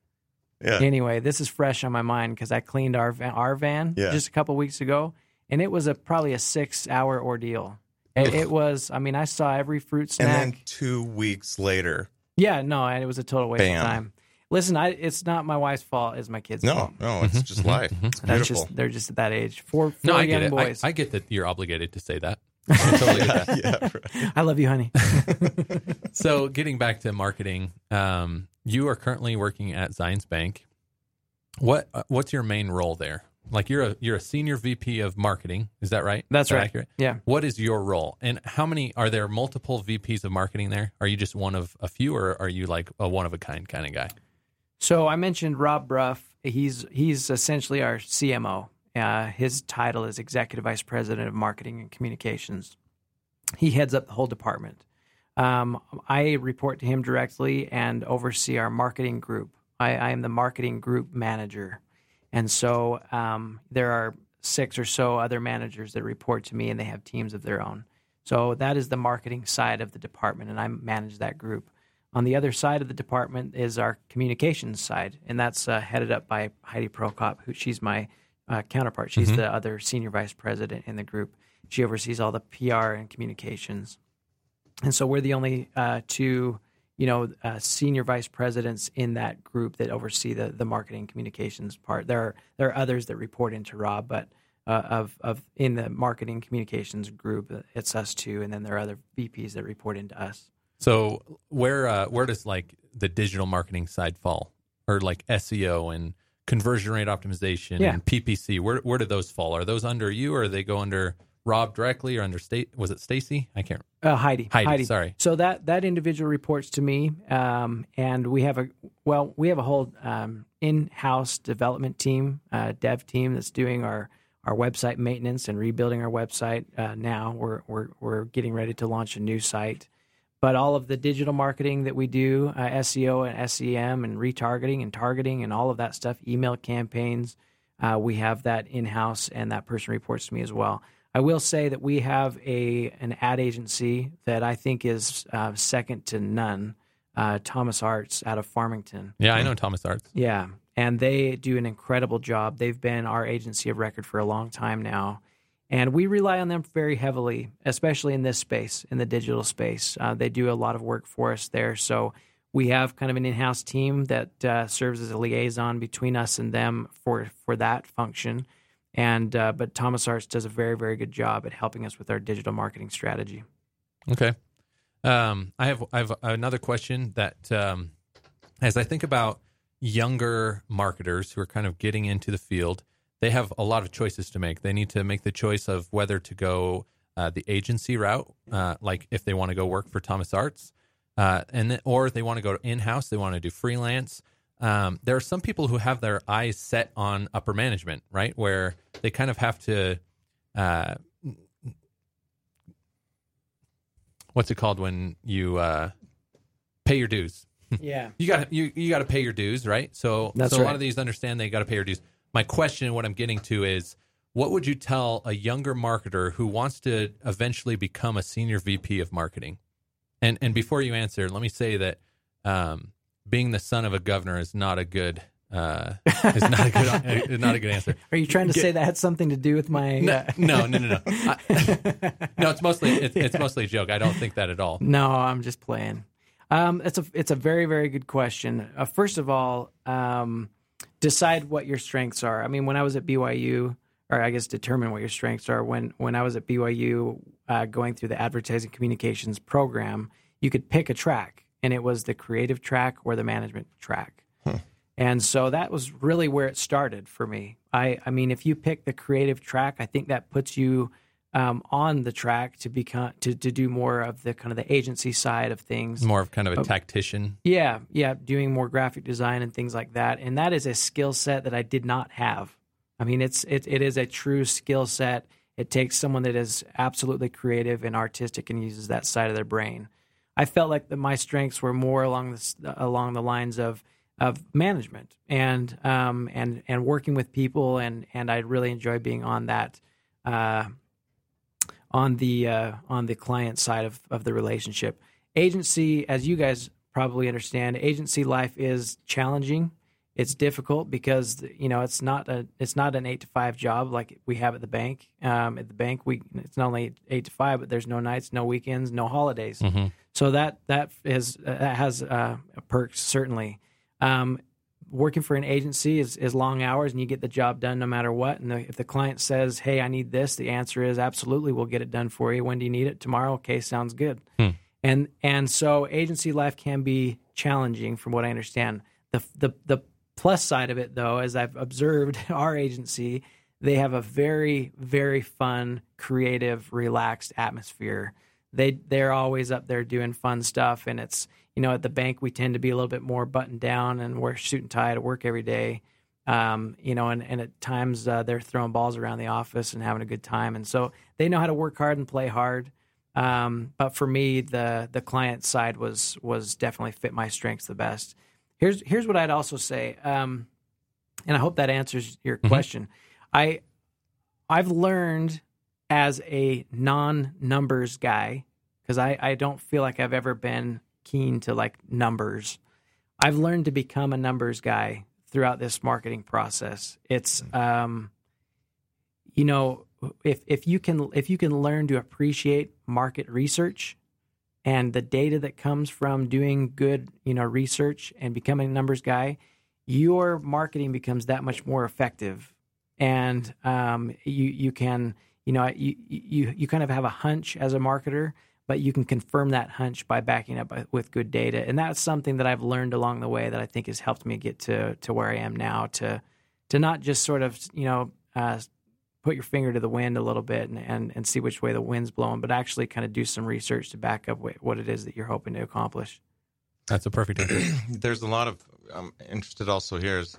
Yeah. Anyway, this is fresh on my mind because I cleaned our van, our van Yeah. just a couple weeks ago, and it was a probably a six hour ordeal. It, it was. I mean, I saw every fruit snack. And then two weeks later, yeah, no, and it was a total waste Bam. of time. Listen, I, it's not my wife's fault; it's my kids' no, fault. no, no, it's just life. It's That's beautiful. just they're just at that age. Four, four No, I young get it. boys. I, I get that you're obligated to say that. I totally get that. yeah, right. I love you, honey. So, getting back to marketing, um, you are currently working at Zions Bank. What uh, what's your main role there? Like you're a you're a senior VP of marketing, is that right? That's Is that right. Accurate? Yeah. What is your role, and how many are there? Multiple VPs of marketing there? Are you just one of a few, or are you like a one of a kind kind of guy? So I mentioned Rob Brough. He's he's essentially our CMO. Uh, his title is Executive Vice President of Marketing and Communications. He heads up the whole department. Um, I report to him directly and oversee our marketing group. I, I am the marketing group manager, and so um, there are six or so other managers that report to me, and they have teams of their own. So that is the marketing side of the department, and I manage that group. On the other side of the department is our communications side, and that's uh, headed up by Heidi Prokop, who she's my uh, counterpart. She's the other senior vice president in the group. She oversees all the PR and communications, and so we're the only uh, two, you know, uh, senior vice presidents in that group that oversee the the marketing communications part. There are there are others that report into Rob, but uh, of of in the marketing communications group, it's us two, and then there are other VPs that report into us. So where uh, where does like the digital marketing side fall, or like SEO and conversion rate optimization Yeah. and PPC? Where where do those fall? Are those under you, or they go under Rob directly, or under state? Was it Stacy? I can't. Uh, Heidi. Heidi, sorry. So that that individual reports to me, um, and we have a well, we have a whole um, in-house development team, uh, dev team that's doing our our website maintenance and rebuilding our website. Uh, now we're we're we're getting ready to launch a new site, but all of the digital marketing that we do, uh, SEO and SEM and retargeting and targeting and all of that stuff, email campaigns, uh, we have that in-house, and that person reports to me as well. I will say that we have a an ad agency that I think is uh, second to none. Uh, Thomas Arts out of Farmington. Yeah, I know Thomas Arts. Yeah, and they do an incredible job. They've been our agency of record for a long time now, and we rely on them very heavily, especially in this space, in the digital space. Uh, they do a lot of work for us there, so we have kind of an in-house team that uh, serves as a liaison between us and them for for that function. And uh, but Thomas Arts does a very very good job at helping us with our digital marketing strategy. Okay. Um, I have I have another question that um, as I think about younger marketers who are kind of getting into the field, they have a lot of choices to make. They need to make the choice of whether to go uh, the agency route, uh, like if they want to go work for Thomas Arts, uh, and then, or if they want to go in house, they want to do freelance. Um, there are some people who have their eyes set on upper management, right, where they kind of have to. Uh, what's it called when you uh, pay your dues? Yeah. you got you you got to pay your dues, right? So, That's so a lot of these understand they got to pay your dues. My question, and what I'm getting to, is what would you tell a younger marketer who wants to eventually become a senior VP of marketing? And and before you answer, let me say that um, being the son of a governor is not a good uh, is not a good is not a good answer. Are you trying to say that had something to do with my? No, uh, no, no, no, no. I- no, it's mostly it's, it's mostly a joke. I don't think that at all. No, I'm just playing. Um, it's a it's a very very good question. Uh, first of all, um, decide what your strengths are. I mean, when I was at BYU, or I guess determine what your strengths are. When when I was at BYU, uh, going through the advertising communications program, you could pick a track, and it was the creative track or the management track. And so that was really where it started for me. I, I mean, if you pick the creative track, I think that puts you um, on the track to become to, to do more of the kind of the agency side of things. More of kind of a tactician. Yeah, yeah, doing more graphic design and things like that. And that is a skill set that I did not have. I mean, it's it, it is a true skill set. It takes someone that is absolutely creative and artistic and uses that side of their brain. I felt like that my strengths were more along this along the lines of of management and um and and working with people and and I really enjoy being on that uh on the uh, on the client side of, of the relationship. Agency, as you guys probably understand, agency life is challenging. It's difficult because you know it's not a it's not an eight to five job like we have at the bank. Um, at the bank, we it's not only eight to five, but there's no nights, no weekends, no holidays. So that that is uh, that has uh, perks certainly. Um, working for an agency is, is long hours and you get the job done no matter what. And the, if the client says, Hey, I need this, the answer is absolutely, we'll get it done for you. When do you need it? Tomorrow. Okay. Sounds good. Hmm. And, and so agency life can be challenging from what I understand. The, the, the plus side of it though, as I've observed our agency, they have a very, very fun, creative, relaxed atmosphere. They, they're always up there doing fun stuff. And it's, you know, at the bank, we tend to be a little bit more buttoned down and wear suit and tie to work every day. Um, you know, and, and at times uh, they're throwing balls around the office and having a good time. And so they know how to work hard and play hard. Um, but for me, the the client side was was definitely fit my strengths the best. Here's here's what I'd also say, um, and I hope that answers your question. I I've learned as a non numbers guy because I, I don't feel like I've ever been keen to like numbers. I've learned to become a numbers guy throughout this marketing process. It's um, you know if if you can if you can learn to appreciate market research and the data that comes from doing good you know research and becoming a numbers guy, your marketing becomes that much more effective, and um, you you can you know you you you kind of have a hunch as a marketer but you can confirm that hunch by backing up with good data. And that's something that I've learned along the way that I think has helped me get to to where I am now. To to not just sort of you know uh, put your finger to the wind a little bit and, and and see which way the wind's blowing, but actually kind of do some research to back up what it is that you're hoping to accomplish. That's a perfect answer. there's a lot of I'm interested also here is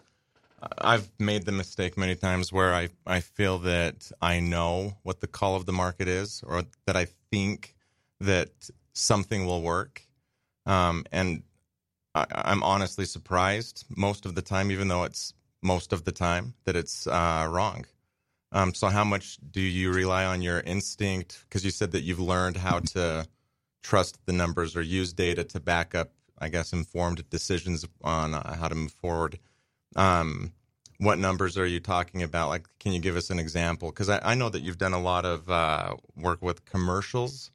I've made the mistake many times where I, I feel that I know what the call of the market is or that I think that something will work. Um, and I, I'm honestly surprised most of the time, even though it's most of the time, that it's uh, wrong. Um, so, how much do you rely on your instinct? Because you said that you've learned how to trust the numbers or use data to back up, I guess, informed decisions on uh, how to move forward. Um, what numbers are you talking about? Like, can you give us an example? Because I, I know that you've done a lot of uh, work with commercials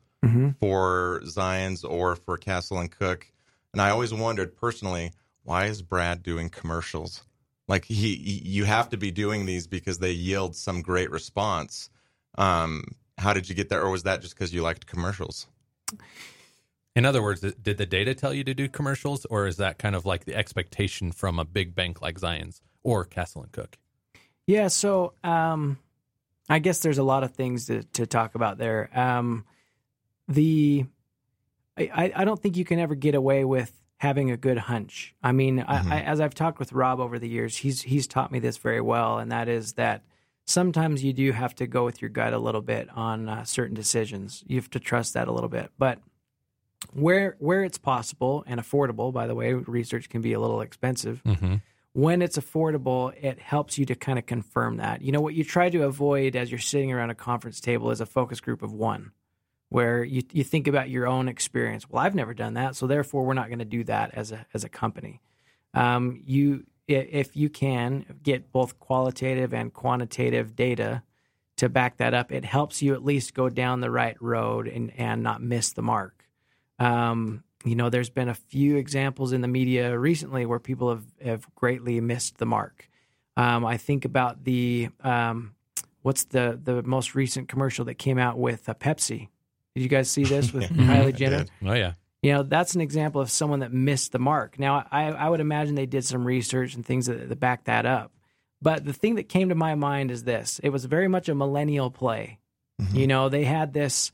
for Zions or for Castle and Cooke. And I always wondered personally, why is Brad doing commercials? Like he, he you have to be doing these because they yield some great response. Um, how did you get there, or was that just because you liked commercials? In other words, did the data tell you to do commercials, or is that kind of like the expectation from a big bank like Zions or Castle and Cooke? Yeah, so um, I guess there's a lot of things to, to talk about there. Um, the I, I don't think you can ever get away with having a good hunch. I mean, mm-hmm. I, I, as I've talked with Rob over the years, he's he's taught me this very well, and that is that sometimes you do have to go with your gut a little bit on uh, certain decisions. You have to trust that a little bit, but where where it's possible and affordable. By the way, research can be a little expensive. Mm-hmm. When it's affordable, it helps you to kind of confirm that. You know what you try to avoid as you're sitting around a conference table is a focus group of one, where you you think about your own experience. Well, I've never done that, so therefore we're not going to do that as a as a company. Um, you if you can get both qualitative and quantitative data to back that up, it helps you at least go down the right road and, and not miss the mark. Um, you know, there's been a few examples in the media recently where people have, have greatly missed the mark. Um, I think about the um, what's the the most recent commercial that came out with uh, Pepsi. Did you guys see this with Kylie Jenner? Oh yeah. You know, that's an example of someone that missed the mark. Now, I, I would imagine they did some research and things that, that back that up. But the thing that came to my mind is this: it was very much a millennial play. Mm-hmm. You know, they had this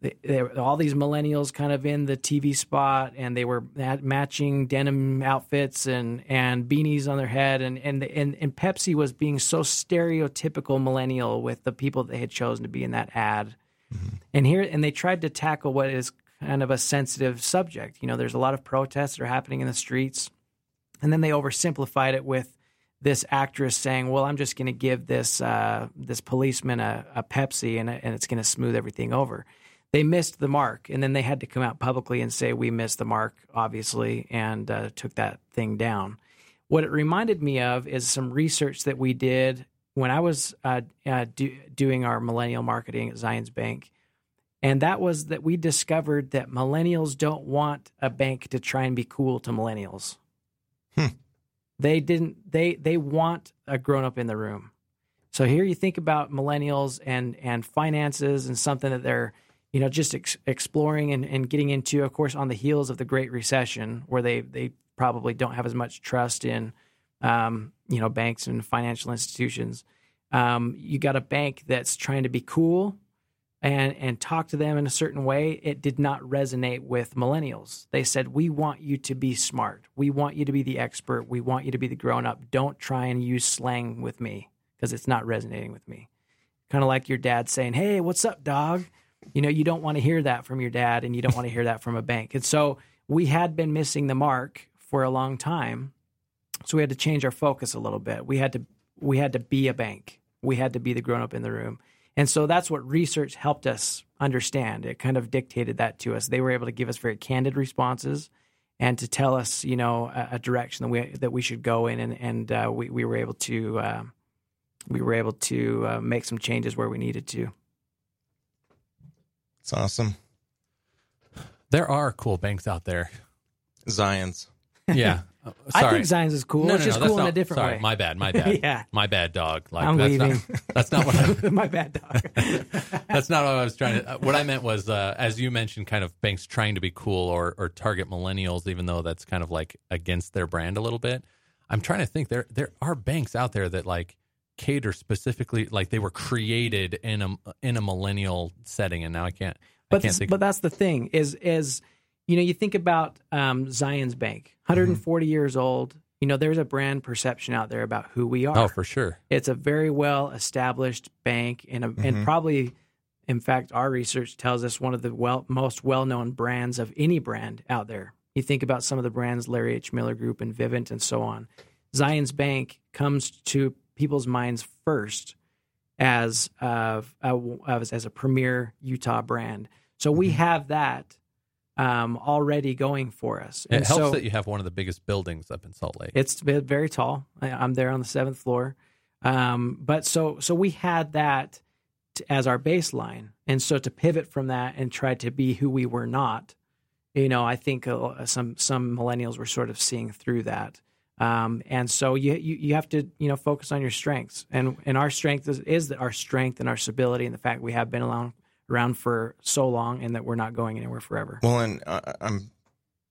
they, they all these millennials kind of in the TV spot, and they were matching denim outfits and, and beanies on their head, and and, and and Pepsi was being so stereotypical millennial with the people they had chosen to be in that ad, mm-hmm. and here and they tried to tackle what is kind of a sensitive subject. You know, there's a lot of protests that are happening in the streets, and then they oversimplified it with this actress saying, "Well, I'm just going to give this uh, this policeman a, a Pepsi, and, and it's going to smooth everything over." they missed the mark, and then they had to come out publicly and say we missed the mark, obviously, and uh, took that thing down. What it reminded me of is some research that we did when I was uh, uh, do, doing our millennial marketing at Zions Bank, and that was that we discovered that millennials don't want a bank to try and be cool to millennials. Hmm. They didn't. They they want a grown up in the room. So here you think about millennials and and finances and something that they're you know, just ex- exploring and, and getting into, of course, on the heels of the Great Recession, where they they probably don't have as much trust in, um, you know, banks and financial institutions. Um, you got a bank that's trying to be cool and and talk to them in a certain way. It did not resonate with millennials. They said, "We want you to be smart. We want you to be the expert. We want you to be the grown up. Don't try and use slang with me because it's not resonating with me." Kind of like your dad saying, "Hey, what's up, dog?" You know, you don't want to hear that from your dad and you don't want to hear that from a bank. And so we had been missing the mark for a long time. So we had to change our focus a little bit. We had to we had to be a bank. We had to be the grown up in the room. And so that's what research helped us understand. It kind of dictated that to us. They were able to give us very candid responses and to tell us, you know, a, a direction that we that we should go in, and, and uh, we we were able to uh, we were able to uh, make some changes where we needed to. It's awesome. There are cool banks out there. Zions. Yeah. I think Zions is cool. No, it's no, just no, cool in not, a different sorry, way. My bad. My bad. yeah. My bad, dog. Like I'm that's leaving. Not, that's not what I. my bad, dog. that's not what I was trying to. What I meant was, uh, as you mentioned, kind of banks trying to be cool or or target millennials, even though that's kind of like against their brand a little bit. I'm trying to think. There there are banks out there that like cater specifically like they were created in a in a millennial setting and now I can't but I can't think but that's the thing is is you know you think about um, Zions Bank 140 mm-hmm. years old you know there's a brand perception out there about who we are oh for sure it's a very well established bank and a, mm-hmm. and probably in fact our research tells us one of the well most well-known brands of any brand out there you think about some of the brands Larry H Miller Group and Vivint and so on Zions Bank comes to people's minds first as uh, as, as a premier Utah brand. So we mm-hmm. have that um, already going for us. And it helps so, that you have one of the biggest buildings up in Salt Lake. It's very tall. I'm there on the seventh floor. Um, but so so we had that as our baseline, and so to pivot from that and try to be who we were not you know, I think uh, some some millennials were sort of seeing through that. Um, and so you, you you have to you know focus on your strengths, and and our strength is, is that our strength and our stability, and the fact we have been around around for so long, and that we're not going anywhere forever. Well, and uh, I'm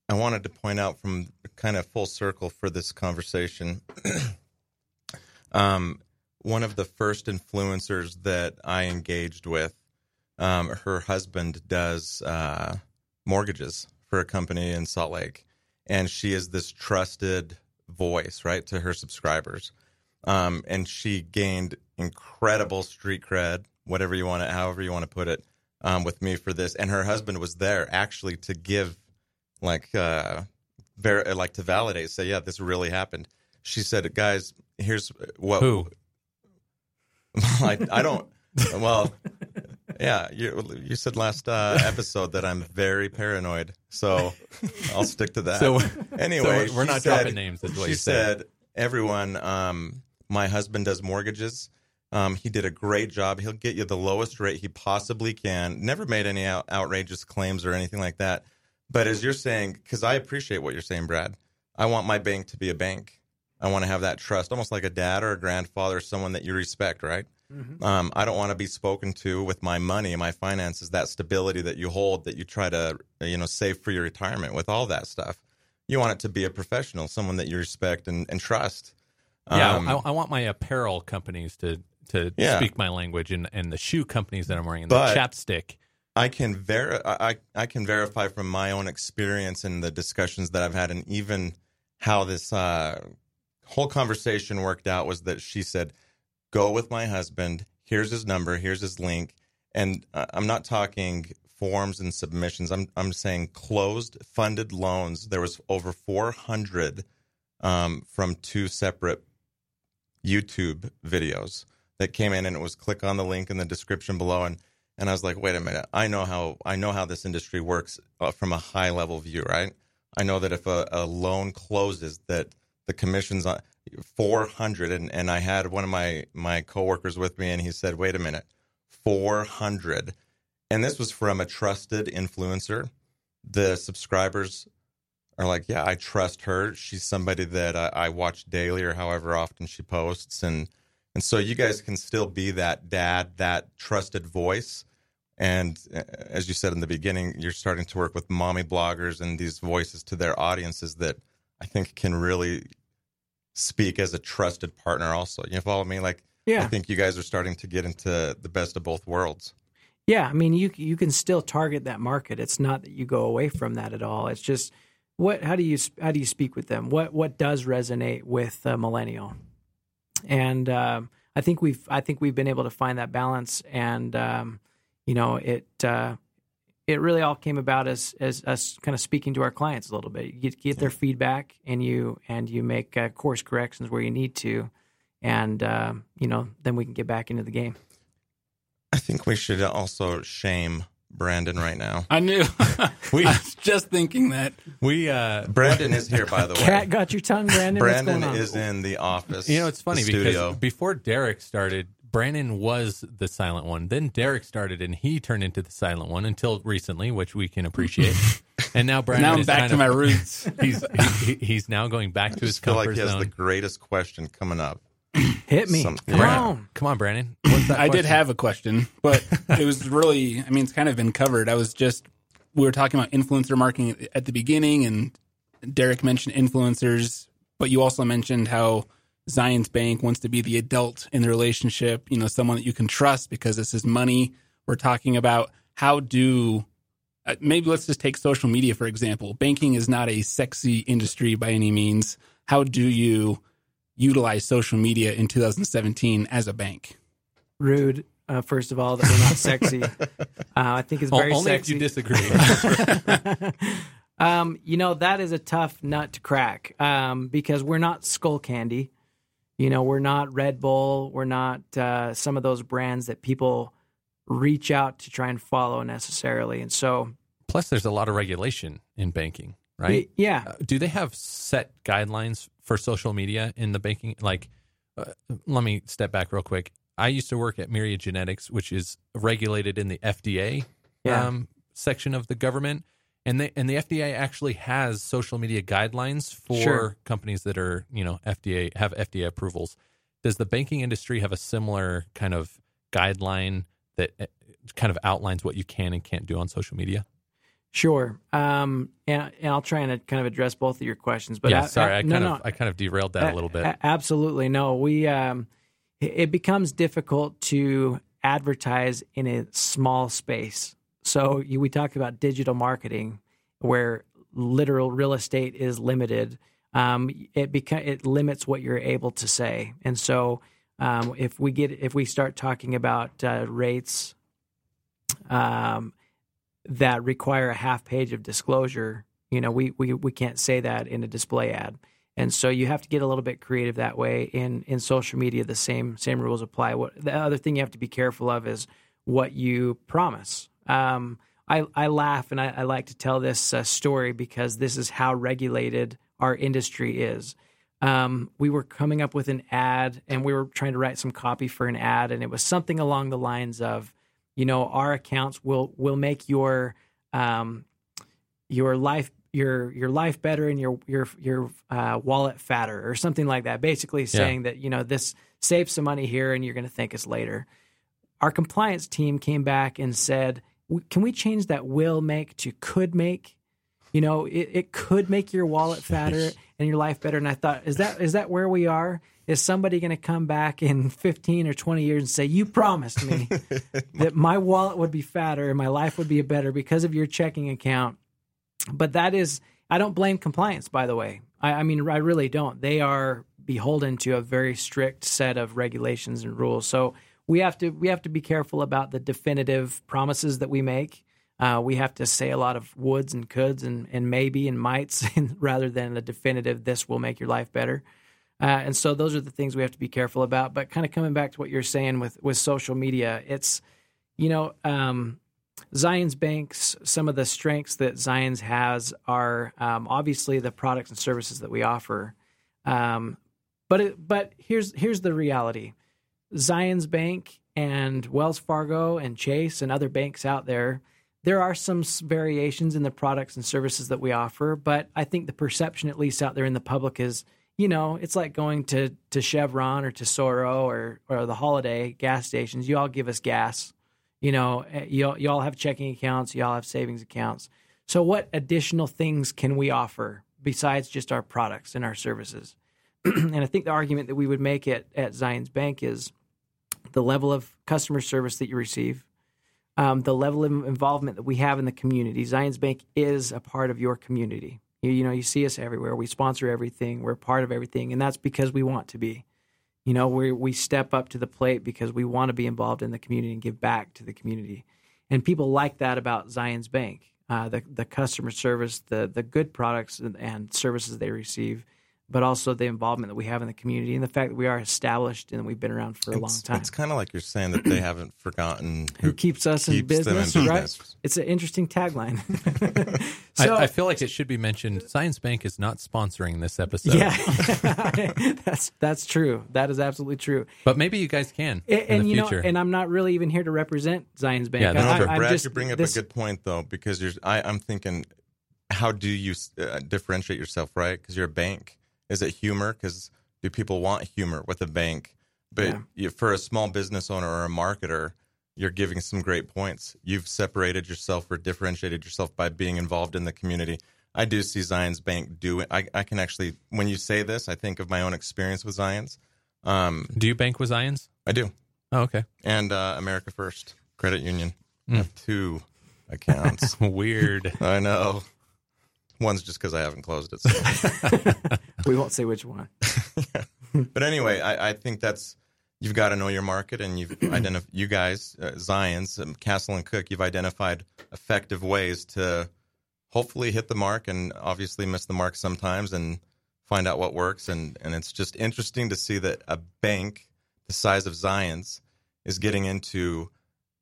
I wanted to point out from kind of full circle for this conversation. um, one of the first influencers that I engaged with, um, her husband does uh, mortgages for a company in Salt Lake, and she is this trusted voice, right, to her subscribers. Um, and she gained incredible street cred, whatever you want to, however you want to put it, um, with me for this. And her husband was there actually to give, like, uh, ver- like to validate, say, yeah, this really happened. She said, guys, here's what. Who? I, I don't. Well, yeah, you you said last uh, episode that I'm very paranoid, so I'll stick to that. So- anyway, so we're not said- dropping names, is what she said. said. Everyone, um, my husband does mortgages. Um, he did a great job. He'll get you the lowest rate he possibly can. Never made any out- outrageous claims or anything like that. But as you're saying, because I appreciate what you're saying, Brad, I want my bank to be a bank. I want to have that trust, almost like a dad or a grandfather, someone that you respect, right? Um, I don't want to be spoken to with my money, my finances, that stability that you hold, that you try to, you know, save for your retirement with all that stuff. You want it to be a professional, someone that you respect and, and trust. Yeah, Um, I, I want my apparel companies to to Yeah. speak my language, and, and the shoe companies that I'm wearing, and But- the chapstick. I can ver- I, I can verify from my own experience and the discussions that I've had, and even how this uh, whole conversation worked out was that she said, "Go with my husband. Here's his number. Here's his link." And uh, I'm not talking forms and submissions. I'm I'm saying closed funded loans. There was over 400 um, from two separate YouTube videos that came in, and it was click on the link in the description below, and and I was like, wait a minute, I know how I know how this industry works uh, from a high level view, right? I know that if a, a loan closes, that the commissions on 400, and and I had one of my my coworkers with me, and he said, wait a minute, 400, and this was from a trusted influencer. The subscribers are like, yeah, I trust her. She's somebody that I, I watch daily or however often she posts, and and so you guys can still be that dad, that trusted voice. And uh, as you said in the beginning, you're starting to work with mommy bloggers and these voices to their audiences that I think can really speak as a trusted partner. Also, you follow me? Like, I think you guys are starting to get into the best of both worlds. yeah. I mean, you you can still target that market. It's not that you go away from that at all. It's just what how do you how do you speak with them? What what does resonate with a millennial? And um, I think we've I think we've been able to find that balance. And um, you know, it uh, it really all came about as as us kind of speaking to our clients a little bit. You get, get their feedback, and you and you make uh, course corrections where you need to, and um, you know, then we can get back into the game. I think we should also shame Brandon right now. I knew. We- I was just thinking that. We, uh, Brandon is here, by the way. Cat got your tongue, Brandon. Brandon is in the office. you know, it's funny because studio. before Derek started, Brandon was the silent one. Then Derek started, and he turned into the silent one until recently, which we can appreciate. and now Brandon now I'm is back kind to of, my roots. He's he, he- he's now going back I to his just feel comfort like he has zone. the greatest question coming up. Hit me. Some- Come yeah. on. Come on, Brandon. What's that I did have a question, but it was really, I mean, it's kind of been covered. I was just, we were talking about influencer marketing at the beginning, and Derek mentioned influencers, but you also mentioned how Zion's Bank wants to be the adult in the relationship, you know, someone that you can trust because this is money. We're talking about how do, uh, maybe let's just take social media, for example. Banking is not a sexy industry by any means. How do you utilize social media in 2017 as a bank? Rude. Uh, first of all, that we're not sexy. Uh, I think it's O- very only sexy. if you disagree. um, you know that is a tough nut to crack um, because we're not Skullcandy. You know, we're not Red Bull. We're not uh, some of those brands that people reach out to try and follow necessarily. And so, Plus, there's a lot of regulation in banking, right? yeah, Uh, do they have set guidelines for social media in the banking? Like, uh, let me step back real quick. I used to work at Myriad Genetics, which is regulated in the FDA Yeah. um, section of the government, And they and the FDA actually has social media guidelines for Sure. companies that are you know FDA have FDA approvals. Does the banking industry have a similar kind of guideline that uh, kind of outlines what you can and can't do on social media? Sure. Um, and, and I'll try and kind of address both of your questions. But yeah, a- sorry, I no, kind no. of I kind of derailed that a little bit. Absolutely, no. We um, it- it becomes difficult to advertise in a small space. So you, we talk about digital marketing, where literal real estate is limited. Um, it beca- it limits what you're able to say, and so um, if we get if we start talking about uh, rates um, that require a half page of disclosure, you know, we, we we can't say that in a display ad. And so you have to get a little bit creative that way. In in social media, the same same rules apply. What the other thing you have to be careful of is what you promise. Um, I I laugh and I, I like to tell this uh, story because this is how regulated our industry is. Um, we were coming up with an ad and we were trying to write some copy for an ad, and it was something along the lines of, you know, our accounts will will make your um, your life your your life better and your your your uh, wallet fatter or something like that. Basically saying that you know this saves some money here and you're going to thank us later. Our compliance team came back and said, "W- "Can we change that will make to could make?" You know, it, it could make your wallet fatter and your life better. And I thought, is that is that where we are? Is somebody going to come back in 15 or 20 years and say, "You promised me that my wallet would be fatter and my life would be better because of your checking account"? but that is i don't blame compliance by the way. I, I mean i really don't. They are beholden to a very strict set of regulations and rules. So we have to we have to be careful about the definitive promises that we make. Uh, we have to say a lot of woulds and coulds and, and maybe and mights rather than a definitive this will make your life better uh, and so those are the things we have to be careful about but kind of coming back to what you're saying with with social media it's you know um, Zion's Banks, some of the strengths that Zion's has are um, obviously the products and services that we offer. Um, but it, but here's here's the reality: Zion's Bank and Wells Fargo and Chase and other banks out there. There are some variations in the products and services that we offer, but I think the perception, at least out there in the public, is you know it's like going to to Chevron or to Soro or or the Holiday gas stations. You all give us gas you know eh, you you all have checking accounts you all have savings accounts. So what additional things can we offer besides just our products and our services? And i think the argument that we would make at, at zion's bank is the level of customer service that you receive um, the level of involvement that we have in the community. Zion's bank is a part of your community you, you know you see us everywhere we sponsor everything we're part of everything and that's because we want to be you know, we we step up to the plate because we want to be involved in the community and give back to the community. And people like that about Zion's Bank. Uh, the the customer service, the the good products and, and services they receive, but also the involvement that we have in the community and the fact that we are established and we've been around for a long time. It's kind of like you're saying that they haven't forgotten Who keeps us in keeps them in business, right? business. It's an interesting tagline. so, I, I feel like it should be mentioned. Zions Bank is not sponsoring this episode. yeah, that's that's true. That is absolutely true. but maybe you guys can And, in and the you future. know, and I'm not really even here to represent Zion's Bank. Yeah, no, No, I, but I'm Brad, just, you bring up this- a good point though, because you're. I, I'm thinking, how do you uh, differentiate yourself, right? Because you're a bank. Is it humor? Because do people want humor with a bank? But Yeah. you, for a small business owner or a marketer, you're giving some great points. You've separated yourself or differentiated yourself by being involved in the community. I do see Zion's Bank do. I, I can actually, when you say this, I think of my own experience with Zion's. Um, Do you bank with Zions? I do, Oh, okay. and uh, America First Credit Union. I Mm. have two accounts. Weird. I know. One's just because I haven't closed it. So. we won't say which one. but anyway, I, I think that's you've got to know your market, and you've identified you guys, uh, Zion's, um, Castle and Cooke. You've identified effective ways to hopefully hit the mark, and obviously miss the mark sometimes, and find out what works. And and it's just interesting to see that a bank the size of Zion's is getting into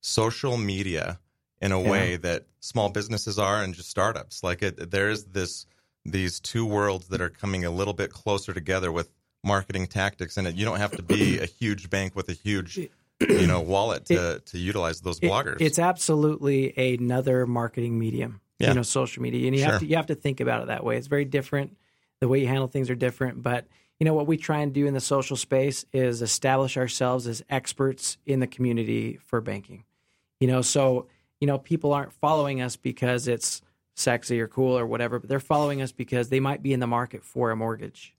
social media in a Yeah. way that small businesses are and just startups. Like it, there's this these two worlds that are coming a little bit closer together with marketing tactics, and it, you don't have to be a huge bank with a huge you know wallet to to utilize those It- bloggers. it's absolutely another marketing medium. Yeah. you know social media, and you Sure. have to you have to think about it that way. It's very different. The way you handle things are different, but you know what we try and do in the social space is establish ourselves as experts in the community for banking. You know, so you know people aren't following us because it's sexy or cool or whatever, but they're following us because they might be in the market for a mortgage.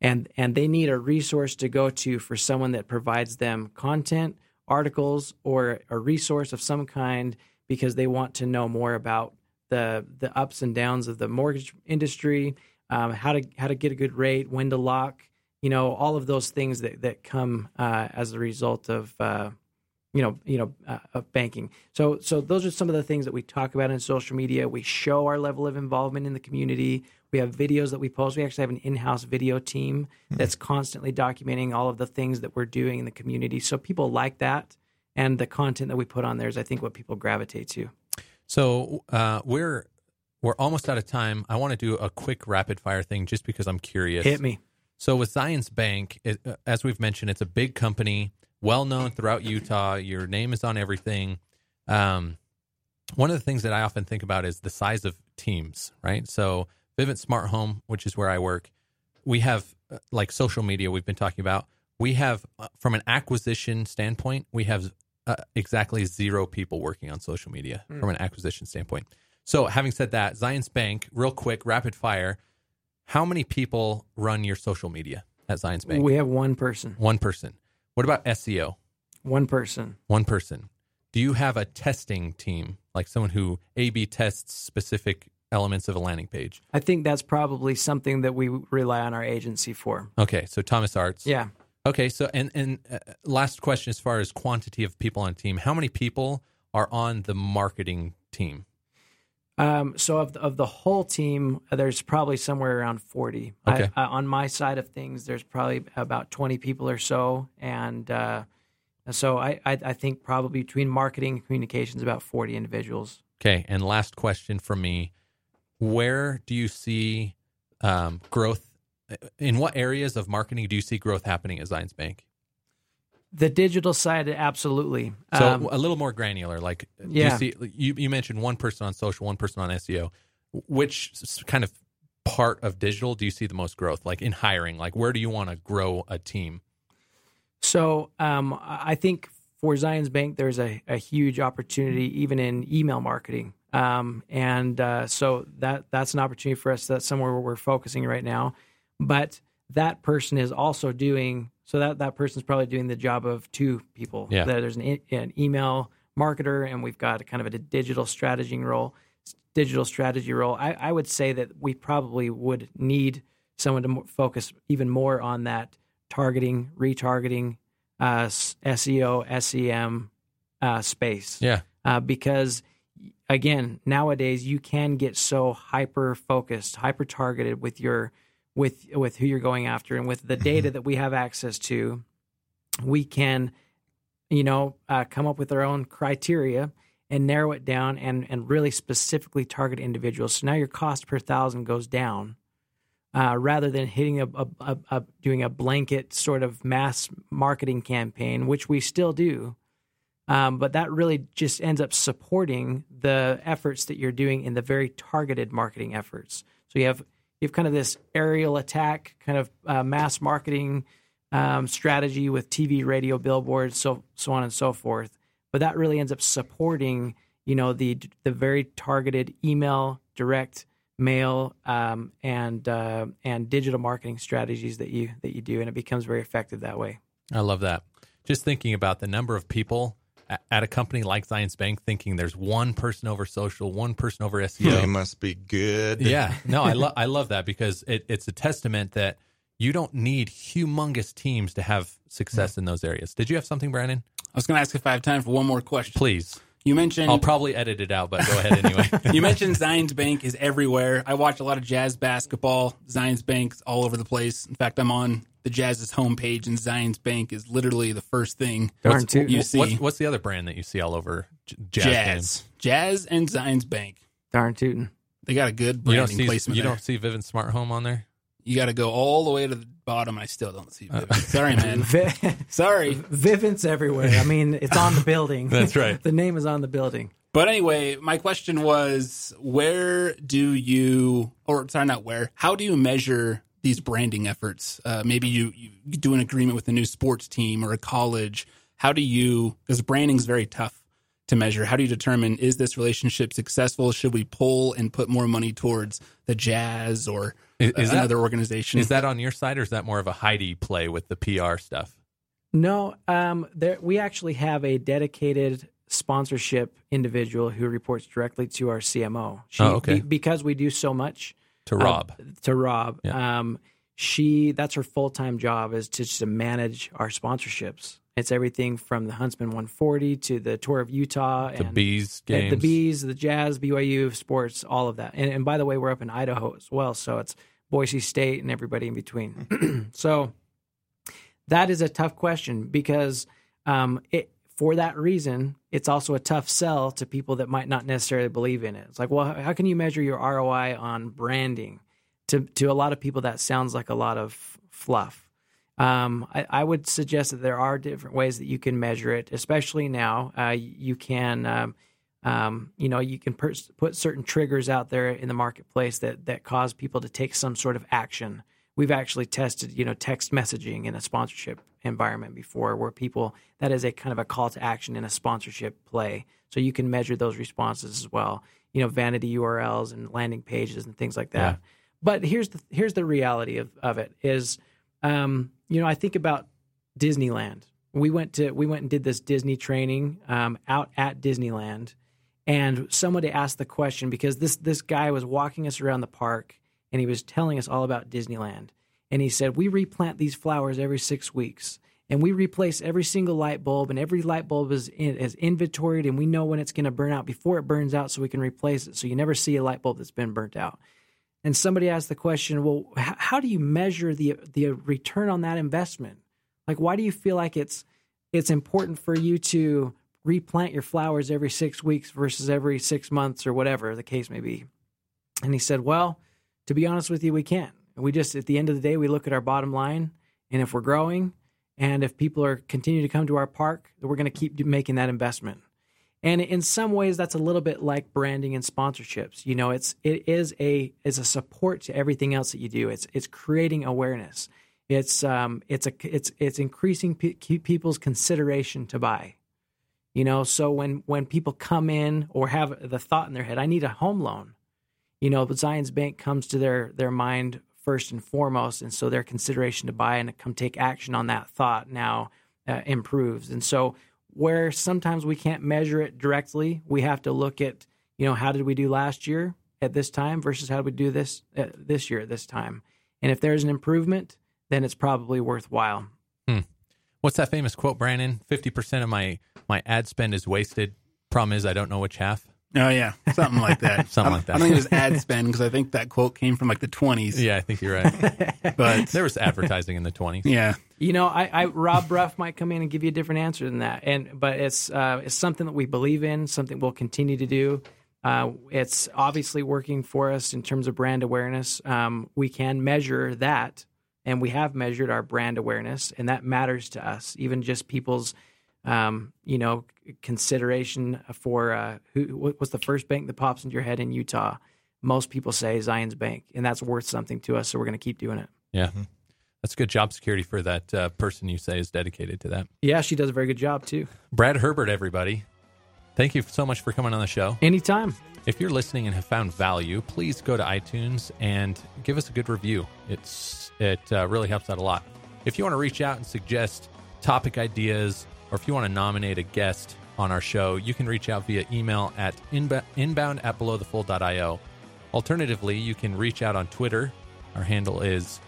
And and they need a resource to go to for someone that provides them content articles or a resource of some kind because they want to know more about the the ups and downs of the mortgage industry um, how to how to get a good rate when to lock you know all of those things that that come uh, as a result of uh, you know you know uh, of banking. So so those are some of the things that we talk about in social media. We show our level of involvement in the community. We have videos that we post. We actually have an in-house video team that's constantly documenting all of the things that we're doing in the community. So people like that and the content that we put on there is i think what people gravitate to. So uh, we're we're almost out of time. I want to do a quick rapid fire thing just because I'm curious. hit me. So with Zions Bank, it, uh, as we've mentioned, it's a big company, well known throughout Utah. Your name is on everything. Um, one of the things that I often think about is the size of teams, right? So Vivint Smart Home, which is where I work, we have uh, like social media we've been talking about. We have, uh, from an acquisition standpoint, we have uh, exactly zero people working on social media from an acquisition standpoint. So having said that, Zions Bank, real quick, rapid fire, how many people run your social media at Zions Bank? we have one person One person. What about SEO? one person One person. Do you have a testing team, like someone who A B tests specific elements of a landing page? i think that's probably something that we rely on our agency for Okay, so Thomas Arts. yeah Okay, so and and uh, last question as far as quantity of people on team, how many people are on the marketing team? Um, so of the, of the whole team, uh, there's probably somewhere around 40. Okay. I, uh, on my side of things, there's probably about 20 people or so, and uh, so I, I I think probably between marketing and communications, about 40 individuals. Okay, and last question from me: Where do you see um, growth? In what areas of marketing do you see growth happening at Zions Bank? The digital side, absolutely. So Um, a little more granular. Like, Yeah. you see? You, you mentioned one person on social, one person on SEO. Which kind of part of digital do you see the most growth? Like in hiring, like where do you want to grow a team? So um, I I think for Zions Bank, there's a, a huge opportunity even in email marketing, um, and uh, so that that's an opportunity for us. That's somewhere where we're focusing right now. But that person is also doing so that that person's probably doing the job of two people. Yeah. There's an, an email marketer, and we've got kind of a digital strategy role. Digital strategy role. I, I would say that we probably would need someone to focus even more on that targeting, retargeting, uh, SEO, SEM uh, space. Yeah, Uh, because again, nowadays you can get so hyper focused, hyper targeted with your with with who you're going after, and with the data that we have access to, we can, you know, uh, come up with our own criteria and narrow it down and and really specifically target individuals. So now your cost per thousand goes down uh, rather than hitting a, a, a, a doing a blanket sort of mass marketing campaign, which we still do. Um, but that really just ends up supporting the efforts that you're doing in the very targeted marketing efforts. So you have you have kind of this aerial attack, kind of uh, mass marketing um, strategy with TV, radio, billboards, so so on and so forth. But that really ends up supporting, you know, the the very targeted email, direct mail, um, and uh, and digital marketing strategies that you that you do, and it becomes very effective that way. I love that. Just thinking about the number of people at a company like Zions Bank thinking there's one person over social, one person over SEO. They must be good. yeah, no, I love I love that because it, it's a testament that you don't need humongous teams to have success mm. in those areas. Did you have something, Brandon? I was going to ask if I have time for one more question. Please. You mentioned I'll probably edit it out, but go ahead anyway. you mentioned Zions Bank is everywhere. I watch a lot of Jazz basketball. Zions Bank's all over the place. In fact, I'm on the Jazz's homepage, and Zions Bank is literally the first thing Darn tootin'. you see. What's, what's the other brand that you see all over J- Jazz, Jazz. Jazz, and Zions Bank. Darn tootin'. They got a good You branding see placement. you there. don't see Vivint Smart Home on there. You got to go all the way to the bottom. I still don't see. Uh, Vivint. Sorry, man. Vi- Sorry. Vivint's everywhere. I mean, it's on the building. That's right. the name is on the building. But anyway, my question was where do you, or sorry, not where, how do you measure these branding efforts? Uh, maybe you, you do an agreement with a new sports team or a college. How do you, because branding is very tough to measure, how do you determine is this relationship successful? Should we pull and put more money towards the Jazz or Is, is that another organization? is that on your side, or is that more of a Heidi play with the PR stuff? No, um, there we actually have a dedicated sponsorship individual who reports directly to our CMO. She, Oh, okay. be- because we do so much To uh, Rob, to Rob. Yeah. Um, she that's her full time job is to to manage our sponsorships. It's everything from the Huntsman 140 to the Tour of Utah the and bees games, the bees, the jazz, BYU sports, all of that. And, and by the way, we're up in Idaho as well, so it's Boise State and everybody in between. so that is a tough question because um, it, for that reason, it's also a tough sell to people that might not necessarily believe in it. It's like, well, how can you measure your ROI on branding? To to a lot of people, that sounds like a lot of fluff. Um, I, I would suggest that there are different ways that you can measure it, especially now. Uh, you can, um, um, you know, you can per- put certain triggers out there in the marketplace that that cause people to take some sort of action. We've actually tested, you know, text messaging in a sponsorship environment before, where people that is a kind of a call to action in a sponsorship play. So you can measure those responses as well. You know, vanity URLs and landing pages and things like that. Yeah. But here's the here's the reality of, of it is um, you know, I think about Disneyland. We went to we went and did this Disney training um, out at Disneyland, and somebody asked the question because this this guy was walking us around the park and he was telling us all about Disneyland, and he said we replant these flowers every six weeks. And we replace every single light bulb, and every light bulb is in, is inventoried, and we know when it's going to burn out before it burns out, so we can replace it. So you never see a light bulb that's been burnt out and somebody asked the question, well, h- how do you measure the the return on that investment? Like, why do you feel like it's it's important for you to replant your flowers every six weeks versus every six months or whatever the case may be? And he said, well, to be honest with you, we can't. We just at the end of the day, we look at our bottom line, and if we're growing, and if people are continue to come to our park, we're going to keep making that investment. And in some ways, that's a little bit like branding and sponsorships. You know, it's it is a is a support to everything else that you do. It's it's creating awareness. It's um it's a it's it's increasing pe- people's consideration to buy. You know, so when when people come in or have the thought in their head, I need a home loan. You know, but Zions Bank comes to their their mind first and foremost, and so their consideration to buy and to come take action on that thought now uh, improves. And so where sometimes we can't measure it directly, we have to look at you know how did we do last year at this time versus how did we do this uh, this year at this time. And if there's an improvement, then it's probably worthwhile. Hmm. What's that famous quote, Brandon? Fifty percent of my my ad spend is wasted. Problem is, I don't know which half. oh, yeah. Something like that. Something I- like that. I think it was ad spend because I think that quote came from like the 20s. Yeah, I think you're right. But there was advertising in the twenties. yeah. You know, I, I Rob Brough might come in and give you a different answer than that, and but it's uh, it's something that we believe in, something we'll continue to do. Uh, it's obviously working for us in terms of brand awareness. Um, we can measure that, and we have measured our brand awareness, and that matters to us. Even just people's, um, you know, consideration for uh, who what- what's the first bank that pops into your head in Utah. Most people say Zions Bank, and that's worth something to us. So we're going to keep doing it. Yeah, that's good job security for that uh, person you say is dedicated to that. Yeah, she does a very good job too. Brad Herbert, everybody. Thank you so much for coming on the show. Anytime. If you're listening and have found value, please go to iTunes and give us a good review. It's it uh, really helps out a lot. If you want to reach out and suggest topic ideas, or if you want to nominate a guest on our show, you can reach out via email at inb- inbound at belowthefold.io. Alternatively, you can reach out on Twitter. Our handle is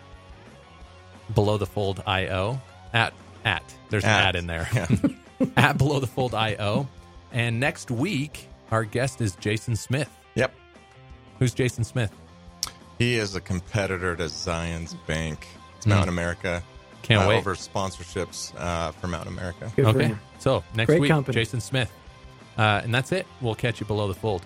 below the fold io at at there's an ad in there Yeah. at below the fold io and next week our guest is jason smith yep. who's jason smith He is a competitor to Zions Bank. It's Mountain America. Hmm. can't uh, wait Over sponsorships uh, for Mountain America. Good for okay so next Great week company. jason smith uh, and that's it we'll catch you below the fold